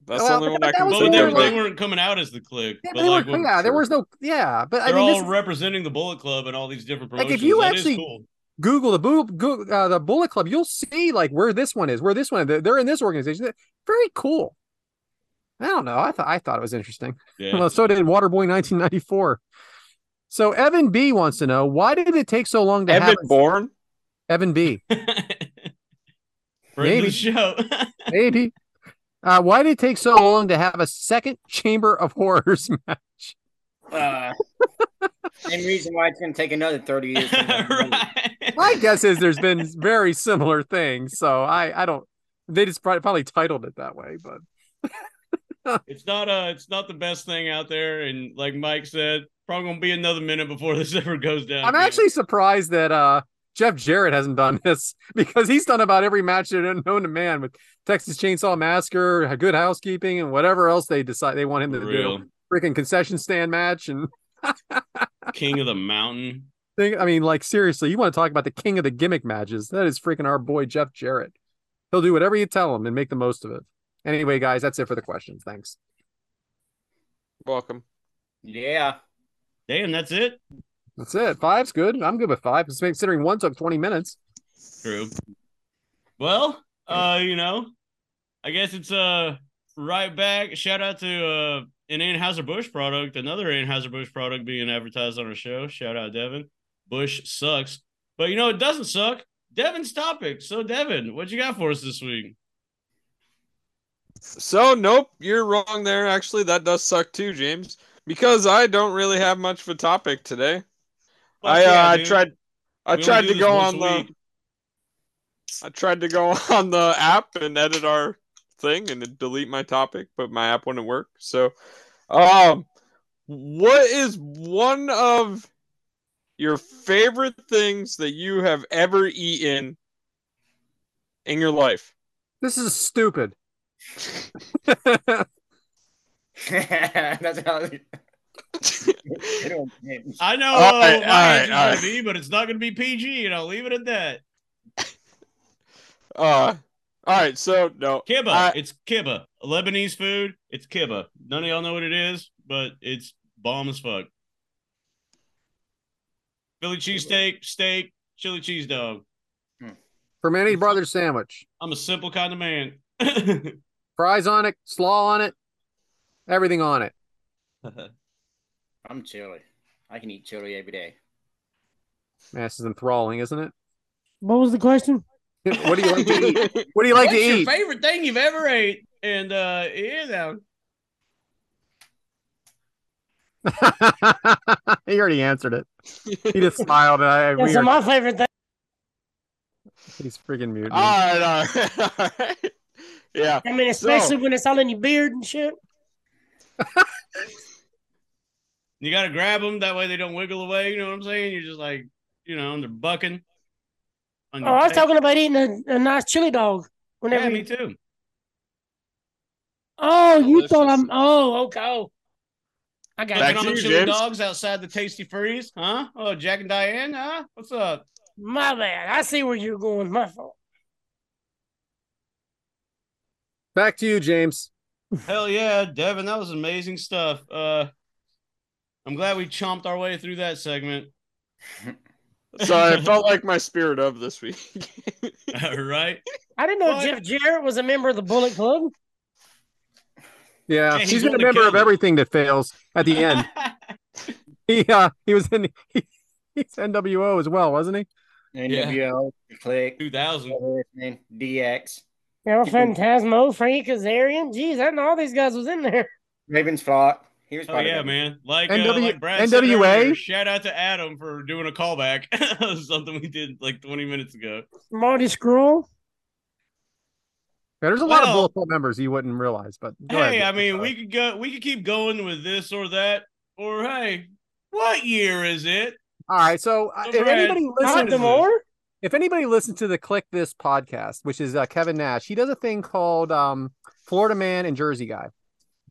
That's Well, the only one I can was Well, they, were, like- they weren't coming out as the Kliq. Yeah, but they like, were, when- yeah, there was no, yeah, but I they're mean, all this, representing the Bullet Club and all these different promotions. Like, if you That is actually- cool. Google the boo, go, uh, the Bullet Club, you'll see like where this one is, where this one. They're, they're in this organization. Very cool. I don't know. I thought I thought it was interesting. Yeah. Well, so did Waterboy 1994. So Evan B wants to know why did it take so long to Evan have Bourne. Evan B? Friend Maybe. show. Maybe. Uh, why did it take so long to have a second Chamber of Horrors match? Uh, same reason why it's going to take another 30 years. to make money. right. My guess is there's been very similar things. So I I don't. They just probably, probably titled it that way, but It's not uh it's not the best thing out there. And like Mike said, probably gonna be another minute before this ever goes down. I'm again. actually surprised that uh Jeff Jarrett hasn't done this because he's done about every match that known to man with Texas Chainsaw Massacre, Good Housekeeping, and whatever else they decide they want him to real. do. Freaking concession stand match and King of the mountain. I mean, like seriously, you want to talk about the king of the gimmick matches? That is freaking our boy Jeff Jarrett. He'll do whatever you tell him and make the most of it. Anyway, guys, that's it for the questions. Thanks. Welcome. Yeah. Damn, that's it. That's it. Five's good. I'm good with five. Considering one took 20 minutes. True. Well, uh, you know, I guess it's uh right back. Shout out to uh an Anheuser Busch product, another Anheuser Busch product being advertised on our show. Shout out Devyn. Busch sucks, but you know it doesn't suck. Devyn's topic. So Devyn, what you got for us this week? So nope, you're wrong there. Actually, that does suck too, James. Because I don't really have much of a topic today. Fuck I yeah, uh, dude. tried. I We tried to go on the. week. I tried to go on the app and edit our thing and delete my topic, but my app wouldn't work. So, um, what is one of your favorite things that you have ever eaten in your life? This is stupid. That's how. They don't get- I know All uh, right, what my all right, answer's gonna be, but it's not gonna be PG, and I'll leave it at that. Uh, all right. So no, Kibba. I- it's kibba. Lebanese food. It's kibba. None of y'all know what it is, but it's bomb as fuck. Philly cheesesteak, steak, chili cheese dog. From any brothers sandwich. I'm a simple kind of man. Fries on it, slaw on it, everything on it. I'm chili. I can eat chili every day. Man, this is enthralling, isn't it? What was the question? what do you like to eat? What do you like What's to your eat? favorite thing you've ever ate? And uh yeah, now he already answered it. He just smiled. And I, Yeah, we so my favorite thing. he's freaking muted. all right, all right, all right. Yeah. I mean, especially So- when it's all in your beard and shit. you gotta grab them that way they don't wiggle away. You know what I'm saying? You're just like, you know, and they're bucking. on Oh, I was tail. talking about eating a, a nice chili dog. Whenever Yeah, you- me too. Oh, you thought I'm. Oh, okay. Oh. I got Back Back you. on the chili James. dogs outside the Tastee Freez, huh? Oh, Jack and Diane, huh? What's up? My bad. I see where you're going. My fault. Back to you, James. Hell yeah, Devyn, that was amazing stuff. Uh I'm glad we chomped our way through that segment. Sorry, I felt like my spirit of this week. right? I didn't know What? Jeff Jarrett was a member of the Bullet Club. Yeah, Yeah, he's he's the been a member of everything that fails at the end. he uh, he was in he, he's NWO as well, wasn't he? NWO, Kliq, 2000. everything, DX, You know, Phantasmo, Frank Kazarian. Jeez, I didn't know all these guys was in there. Ravens flock. He was Oh part of yeah, it. man! Like uh, like Brad NWA? earlier, shout out to Adam for doing a callback. Something we did like 20 minutes ago. Marty Scurll. Yeah, there's a lot of Well- Bullet Club members you wouldn't realize, but go hey, ahead. I mean, we could go, we could keep going with this or that, or hey, what year is it? all right. So uh, So, if Brad, anybody Listen Not to listens, more. If anybody listens to the Kliq This podcast, which is uh, Kevin Nash, he does a thing called um, Florida Man and Jersey Guy,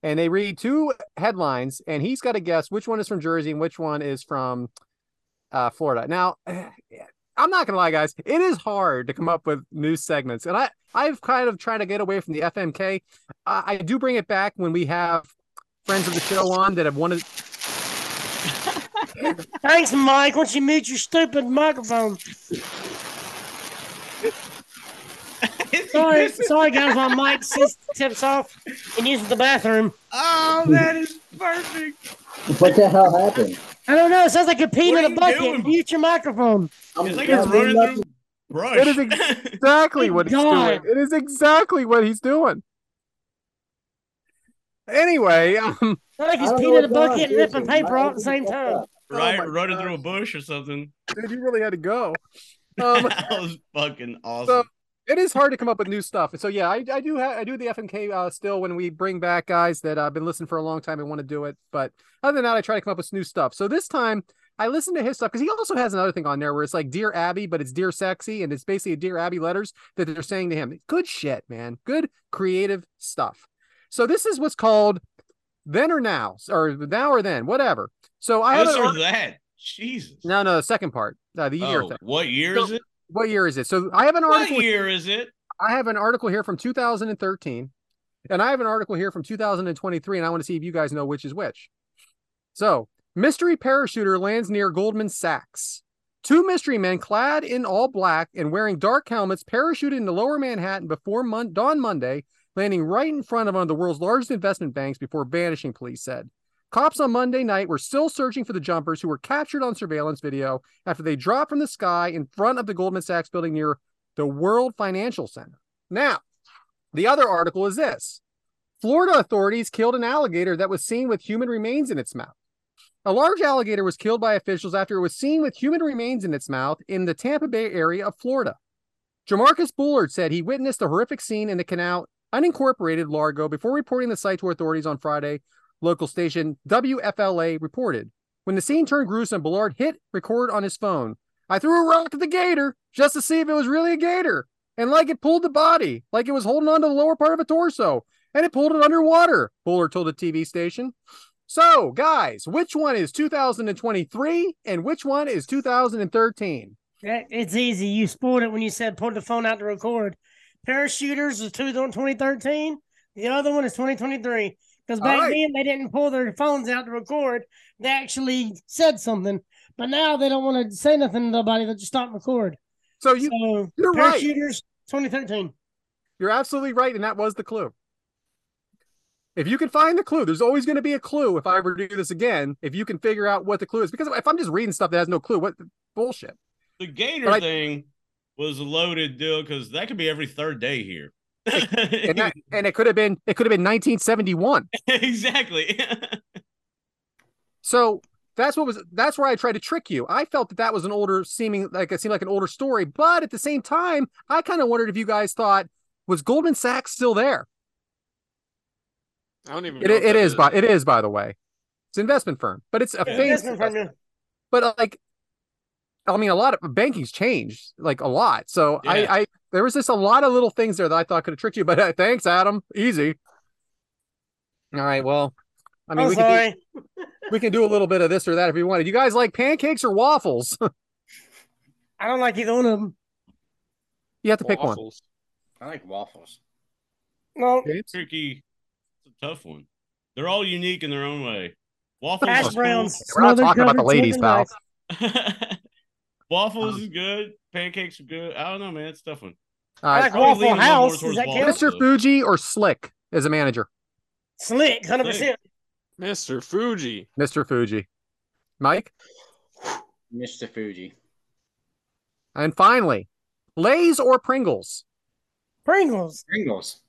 and they read two headlines, and he's got to guess which one is from Jersey and which one is from uh, Florida. Now, I'm not gonna lie, guys, it is hard to come up with news segments, and I I've kind of tried to get away from the FMK. I, I do bring it back when we have friends of the show on that have wanted. Thanks, Mike. Once you mute your stupid microphone. Sorry, sorry, guys. My mic sys- tips off and uses the bathroom. Oh, that is perfect. What the hell happened? I don't know. It sounds like you're peeing in are a bucket. you doing? Mute your microphone. I'm It's like I'm it's running nothing. through brush. It is exactly what he's God. doing. It is exactly what he's doing. Anyway, um, Not like he's peeing in a what's going on, bucket and ripping paper My off at the same everything time. Right, Oh running through a bush or something. dude, you really had to go. Um, that was fucking awesome. So it is hard to come up with new stuff. So yeah, I, I do have I do the FMK uh, still when we bring back guys that I've been listening for a long time and want to do it. But other than that, I try to come up with new stuff. So this time I listened to his stuff because he also has another thing on there where it's like Dear Abby, but it's Dear Sexy, and it's basically a Dear Abby letters that they're saying to him. Good shit, man. Good creative stuff. So this is what's called then or now, or now or then, whatever. So I have this or that. Jesus. no, no, the second part, uh, the year Oh, thing. what year So- is it? What year is it? So I have an article. What year is it? I have an article here from 2013, and I have an article here from 2023, and I want to see if you guys know which is which. So, mystery parachuter lands near Goldman Sachs. Two mystery men clad in all black and wearing dark helmets parachuted into lower Manhattan before mon- dawn Monday, landing right in front of one of the world's largest investment banks before vanishing, police said. Cops on Monday night were still searching for the jumpers who were captured on surveillance video after they dropped from the sky in front of the Goldman Sachs building near the World Financial Center. Now, the other article is this Florida authorities killed an alligator that was seen with human remains in its mouth. A large alligator was killed by officials after it was seen with human remains in its mouth in the Tampa Bay area of Florida. Jamarcus Bullard said he witnessed the horrific scene in the canal unincorporated Largo before reporting the site to authorities on Friday. Local station WFLA reported. When the scene turned gruesome, Bullard hit record on his phone. I threw a rock at the gator just to see if it was really a gator. And like it pulled the body, like it was holding on to the lower part of a torso, and it pulled it underwater, Bullard told the TV station. So, guys, which one is 2023 and which one is 2013? Eh, it's easy. You spoiled it when you said pull the phone out to record. Parachuters is two 2013. The other one is 2023. Because back All right. then they didn't pull their phones out to record. They actually said something. But now they don't want to say nothing to nobody. They just stop and record. So you so you're right. parachuters 2013. You're absolutely right, and that was the clue. If you can find the clue, there's always going to be a clue. If I ever do this again, if you can figure out what the clue is, because if I'm just reading stuff that has no clue, what bullshit? The gator I- thing was a loaded deal because that could be every third day here. And that, and it could have been it could have been 1971. exactly. So that's what was that's where I tried to trick you. I felt that that was an older seeming like it seemed like an older story, but at the same time, I kind of wondered if you guys thought was Goldman Sachs still there? I don't even. It, know what it by it is by the way. It's an investment firm, but it's a Yeah, famous investment firm, yeah. but like i mean a lot of banking's changed like a lot so Yeah. i i there was just a lot of little things there that i thought could have tricked you but uh, thanks adam easy all right well i mean I'm we can, do, we can do a little bit of this or that if you wanted you guys like pancakes or waffles I don't like either one of them. you have to pick one I like waffles. No, James? Tricky. It's a tough one. They're all unique in their own way. Waffles hash is cool. browns. we're not talking about the ladies smothered pal rice. Waffles Um, is good. Pancakes are good. I don't know, man. It's a tough one. all I like Waffle lean a little more House. Does that count? waffles. mr fuji or slick as a manager Slick, 100%. Mr. Fuji. mr fuji mike Mr. Fuji. and finally lays or pringles Pringles. Pringles.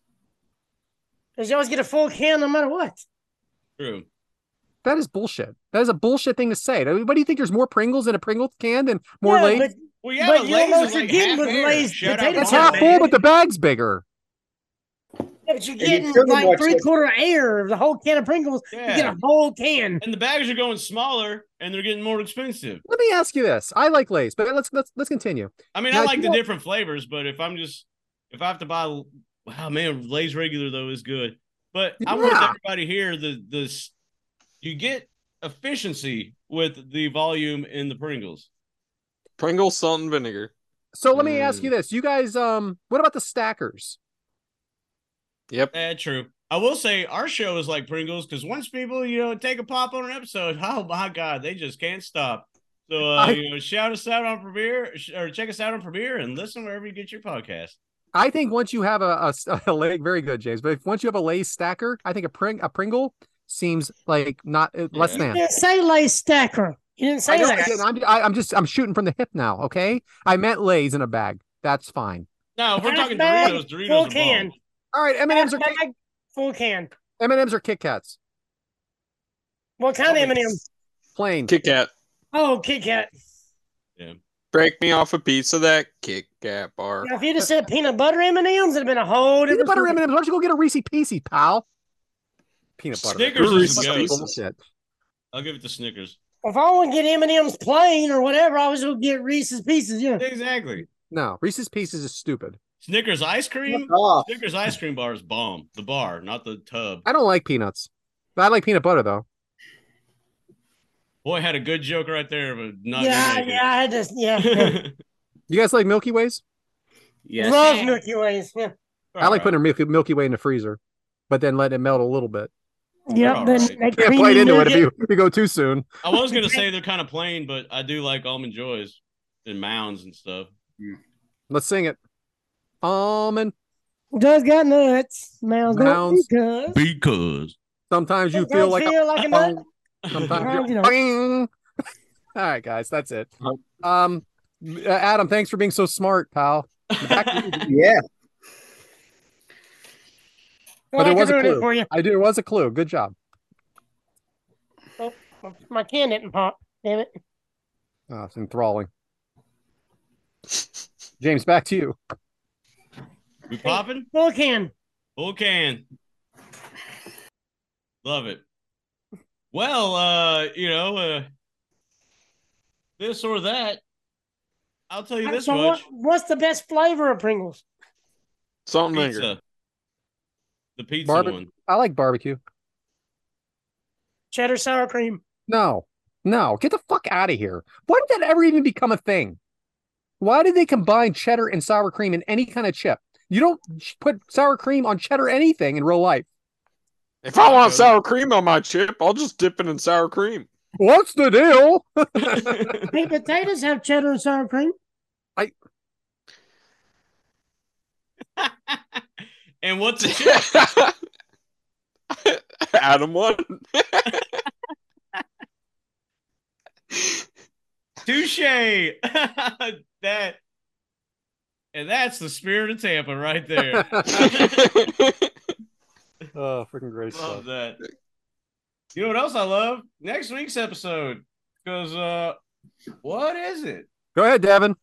Because you always get a full can no matter what. True. That is bullshit that is a bullshit thing to say what do you think there's more pringles in a pringle can than more yeah, lays but Well, yeah, But but you don't Lay's know is what you're like getting half with air. Lay's potato It's half full, but the bag's bigger. Yeah, but you're And you getting like three quarter air of the whole can of Pringles. You get a whole can. And the bags are going smaller and they're getting more expensive. Let me ask you this: I like Lay's, but let's let's let's continue. I mean, Now, I like the want- different flavors, but if I'm just if I have to buy wow man, Lay's regular though is good. But I want everybody here the this you get efficiency with the volume in the Pringles. Pringles, salt, and vinegar. So let me ask Mm. you this: You guys, um, what about the stackers? Yep. Eh, true. I will say our show is like Pringles because once people, you know, take a pop on an episode, oh my god, they just can't stop. So uh, I- you know, shout us out on Premier sh- or check us out on Premier and listen wherever you get your podcast. I think once you have a, a, a leg, very good, James. But if once you have a Lay's stacker, I think a pring a Pringle seems like not uh, less than. You didn't say Lay Stacker. You didn't I say know, that. again, I'm, I, I'm just I'm shooting from the hip now. Okay, I meant Lay's in a bag. That's fine. No, if we're Half talking bag, Doritos, Doritos full are can. All right, M and M's are Half bag, full can. M and M's are Kit Kats. What kind of M&M? Plain. Kit Kat. Oh, Kit Kat. Yeah. Break me off a piece of that Kit Kat bar. Now, if you just said peanut butter M&Ms, it'd have been a whole Peanut different butter. M and M's. Why don't you go get a Reese Piecey, pal? Peanut butter. Snickers is bullshit. I'll give it to Snickers. If I want to get M&M's plain or whatever, I was going to get Reese's Pieces. Yeah. Exactly. No, Reese's Pieces is stupid. Snickers ice cream. Fuck. Snickers ice cream bar is bomb. The bar, not the tub. I don't like peanuts. But I like peanut butter though. Boy, had a good joke right there, but not yeah, yeah, I just, yeah. You guys like Milky Ways? Yes. Love Milky Ways. Yeah. I like putting a Milky, Milky Way in the freezer, but then letting it melt a little bit. Yep. all Then right. that Can't creamy bite into it if you, if you go too soon. I was gonna say they're kind of plain, but I do like almond joys. and mounds and stuff. Let's sing it. Almond. Does got nuts. Mounds don't Mounds. because. Because Sometimes you feel like feel a, like a nut. Sometimes Sometimes you you're All right, guys, that's it. Um, Adam, thanks for being so smart, pal. Back to But Well, there I was can a ruin it clue. for you. I did. It was a clue. Good job. Oh, my can didn't pop. Damn it. Oh, it's enthralling. James, back to you. we popping Full can. full can. Love it. Well, uh, you know, uh, this or that. I'll tell you this So what, much: what's the best flavor of Pringles? Salt and vinegar. Pizza. The pizza Barbe- one. I like barbecue. Cheddar sour cream. No, no, get the fuck out of here. Why did that ever even become a thing? Why did they combine cheddar and sour cream in any kind of chip? You don't put sour cream on cheddar anything in real life. If I want sour cream on my chip, I'll just dip it in sour cream. What's the deal? Hey, potatoes have cheddar and sour cream. and what's a chip? Adam won. Touche. that and that's the spirit of Tampa right there. oh, freaking great love stuff. that. You know what else I love? Next week's episode. Because uh what is it? Go ahead, Devyn.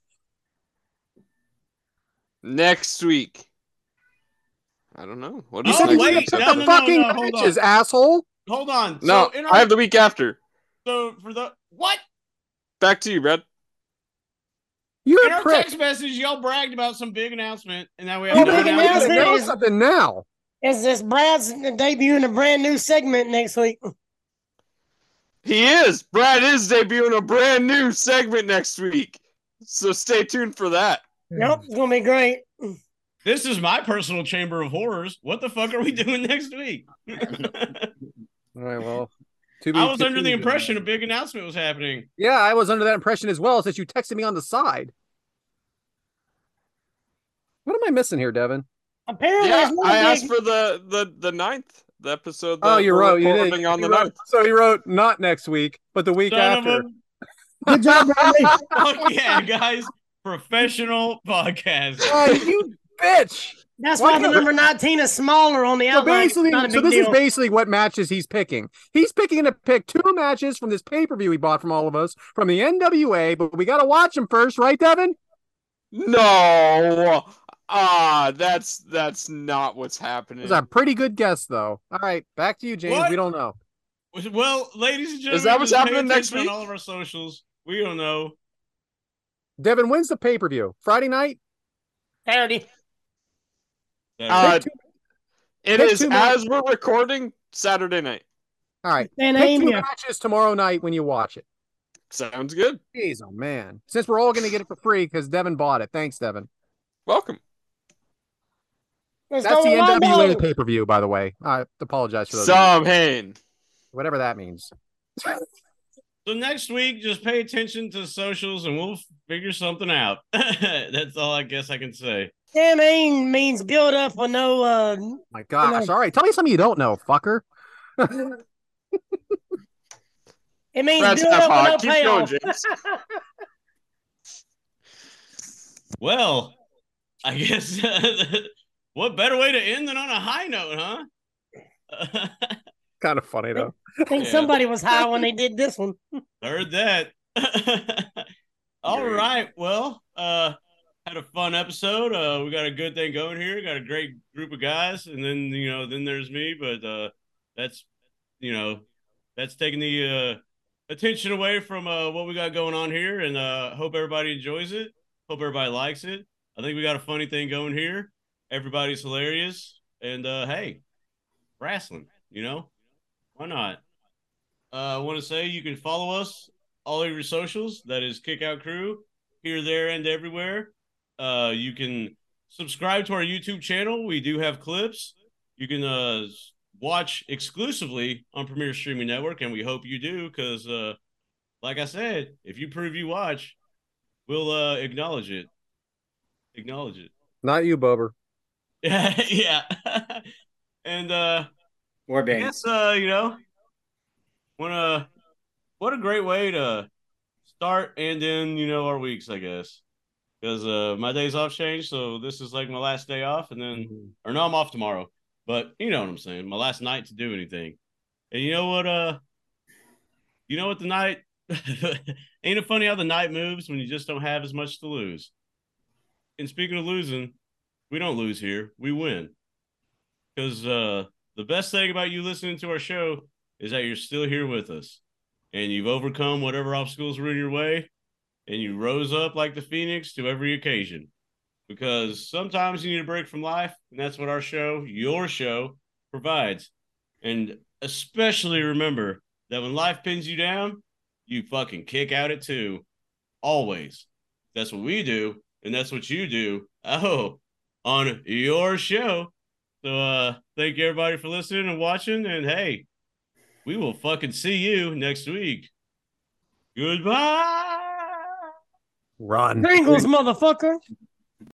Next week. I don't know. What You said next wait, week's no, the no, no, fucking no, hold on. matches, asshole. Hold on. No, so in I have the week after. so for the what? Back to you, Brad. You're In a our prick. text message, y'all bragged about some big announcement, and now we Oh, have no big announcement. announcement. know is- something now. Is this Brad's debuting a brand new segment next week? He is. Brad is debuting a brand new segment next week. So stay tuned for that. Yep, it's gonna be great. This is my personal chamber of horrors. What the fuck are we doing next week? All right, well. to be I was under the impression a big announcement was happening. Yeah, I was under that impression as well, since you texted me on the side. What am I missing here, Devyn? Apparently, Yeah, it's not I a asked for the the the ninth the episode. Oh, that Oh, you we're wrote. You did. on You the wrote- ninth. So you wrote not next week, but the week Son after. a Good job, Bradley. fuck yeah, guys. Professional podcast. Oh, you bitch! That's Why why the number 19 is smaller on the So outline. Basically, so this deal. is basically what matches he's picking. He's picking to pick two matches from this pay per view he bought from all of us from the NWA, but we got to watch them first, right, Devyn? No. Ah, that's that's not what's happening. It was a pretty good guess, though. All right, back to you, James. What? We don't know. Well, ladies and gentlemen, Is that what's happening next week? On all of our socials, we don't know. Devyn when's the pay per view Friday night. Howdy. Uh, it pick is two matches. as we're recording Saturday night. All right, And pick aim two matches tomorrow night when you watch it. Sounds good. Jeez, oh man! Since we're all going to get it for free because Devyn bought it. Thanks, Devyn. Welcome. That's the Wombo. NWA pay per view, by the way. I apologize for those. Samhain. Whatever that means. So next week, just pay attention to socials, and we'll figure something out. That's all I guess I can say. Damn aim means build up with no uh My gosh! All right, tell me something you don't know, fucker. it means That's build up hot. with Keep no going, payoff. James. Well, I guess what better way to end than on a high note, huh? kind of funny though. I think Yeah. somebody was high when they did this one. Heard that. All right. Well, uh, had a fun episode. Uh, we got a good thing going here. Got a great group of guys, and then you know, then there's me. But uh, that's you know, that's taking the uh, attention away from uh, what we got going on here. And uh, hope everybody enjoys it. Hope everybody likes it. I think we got a funny thing going here. Everybody's hilarious, and uh, hey, wrestling. You know, why not? Uh, I want to say you can follow us all over your socials. That is Kick Out Crew here, there, and everywhere. Uh, you can subscribe to our YouTube channel. We do have clips. You can uh, watch exclusively on Premier Streaming Network, and we hope you do because, uh, like I said, if you prove you watch, we'll uh acknowledge it. Acknowledge it. Not you, Bober. Yeah, yeah. and uh Or I Bing. uh, you know, what a what a great way to start and end, you know, our weeks, I guess. Because uh my days off changed, so this is like my last day off, and then or no, I'm off tomorrow. But you know what I'm saying, my last night to do anything. And you know what, uh you know what the night ain't it funny how the night moves when you just don't have as much to lose? And speaking of losing, we don't lose here, we win. Because uh the best thing about you listening to our show is that you're still here with us and you've overcome whatever obstacles were in your way and you rose up like the phoenix to every occasion. Because sometimes you need a break from life and that's what our show your show provides. And especially remember that when life pins you down you fucking kick out at two always. That's what we do and that's what you do. Oh on your show. So uh thank you everybody for listening and watching and hey we will fucking see you next week. Goodbye Run. Pringles, motherfucker.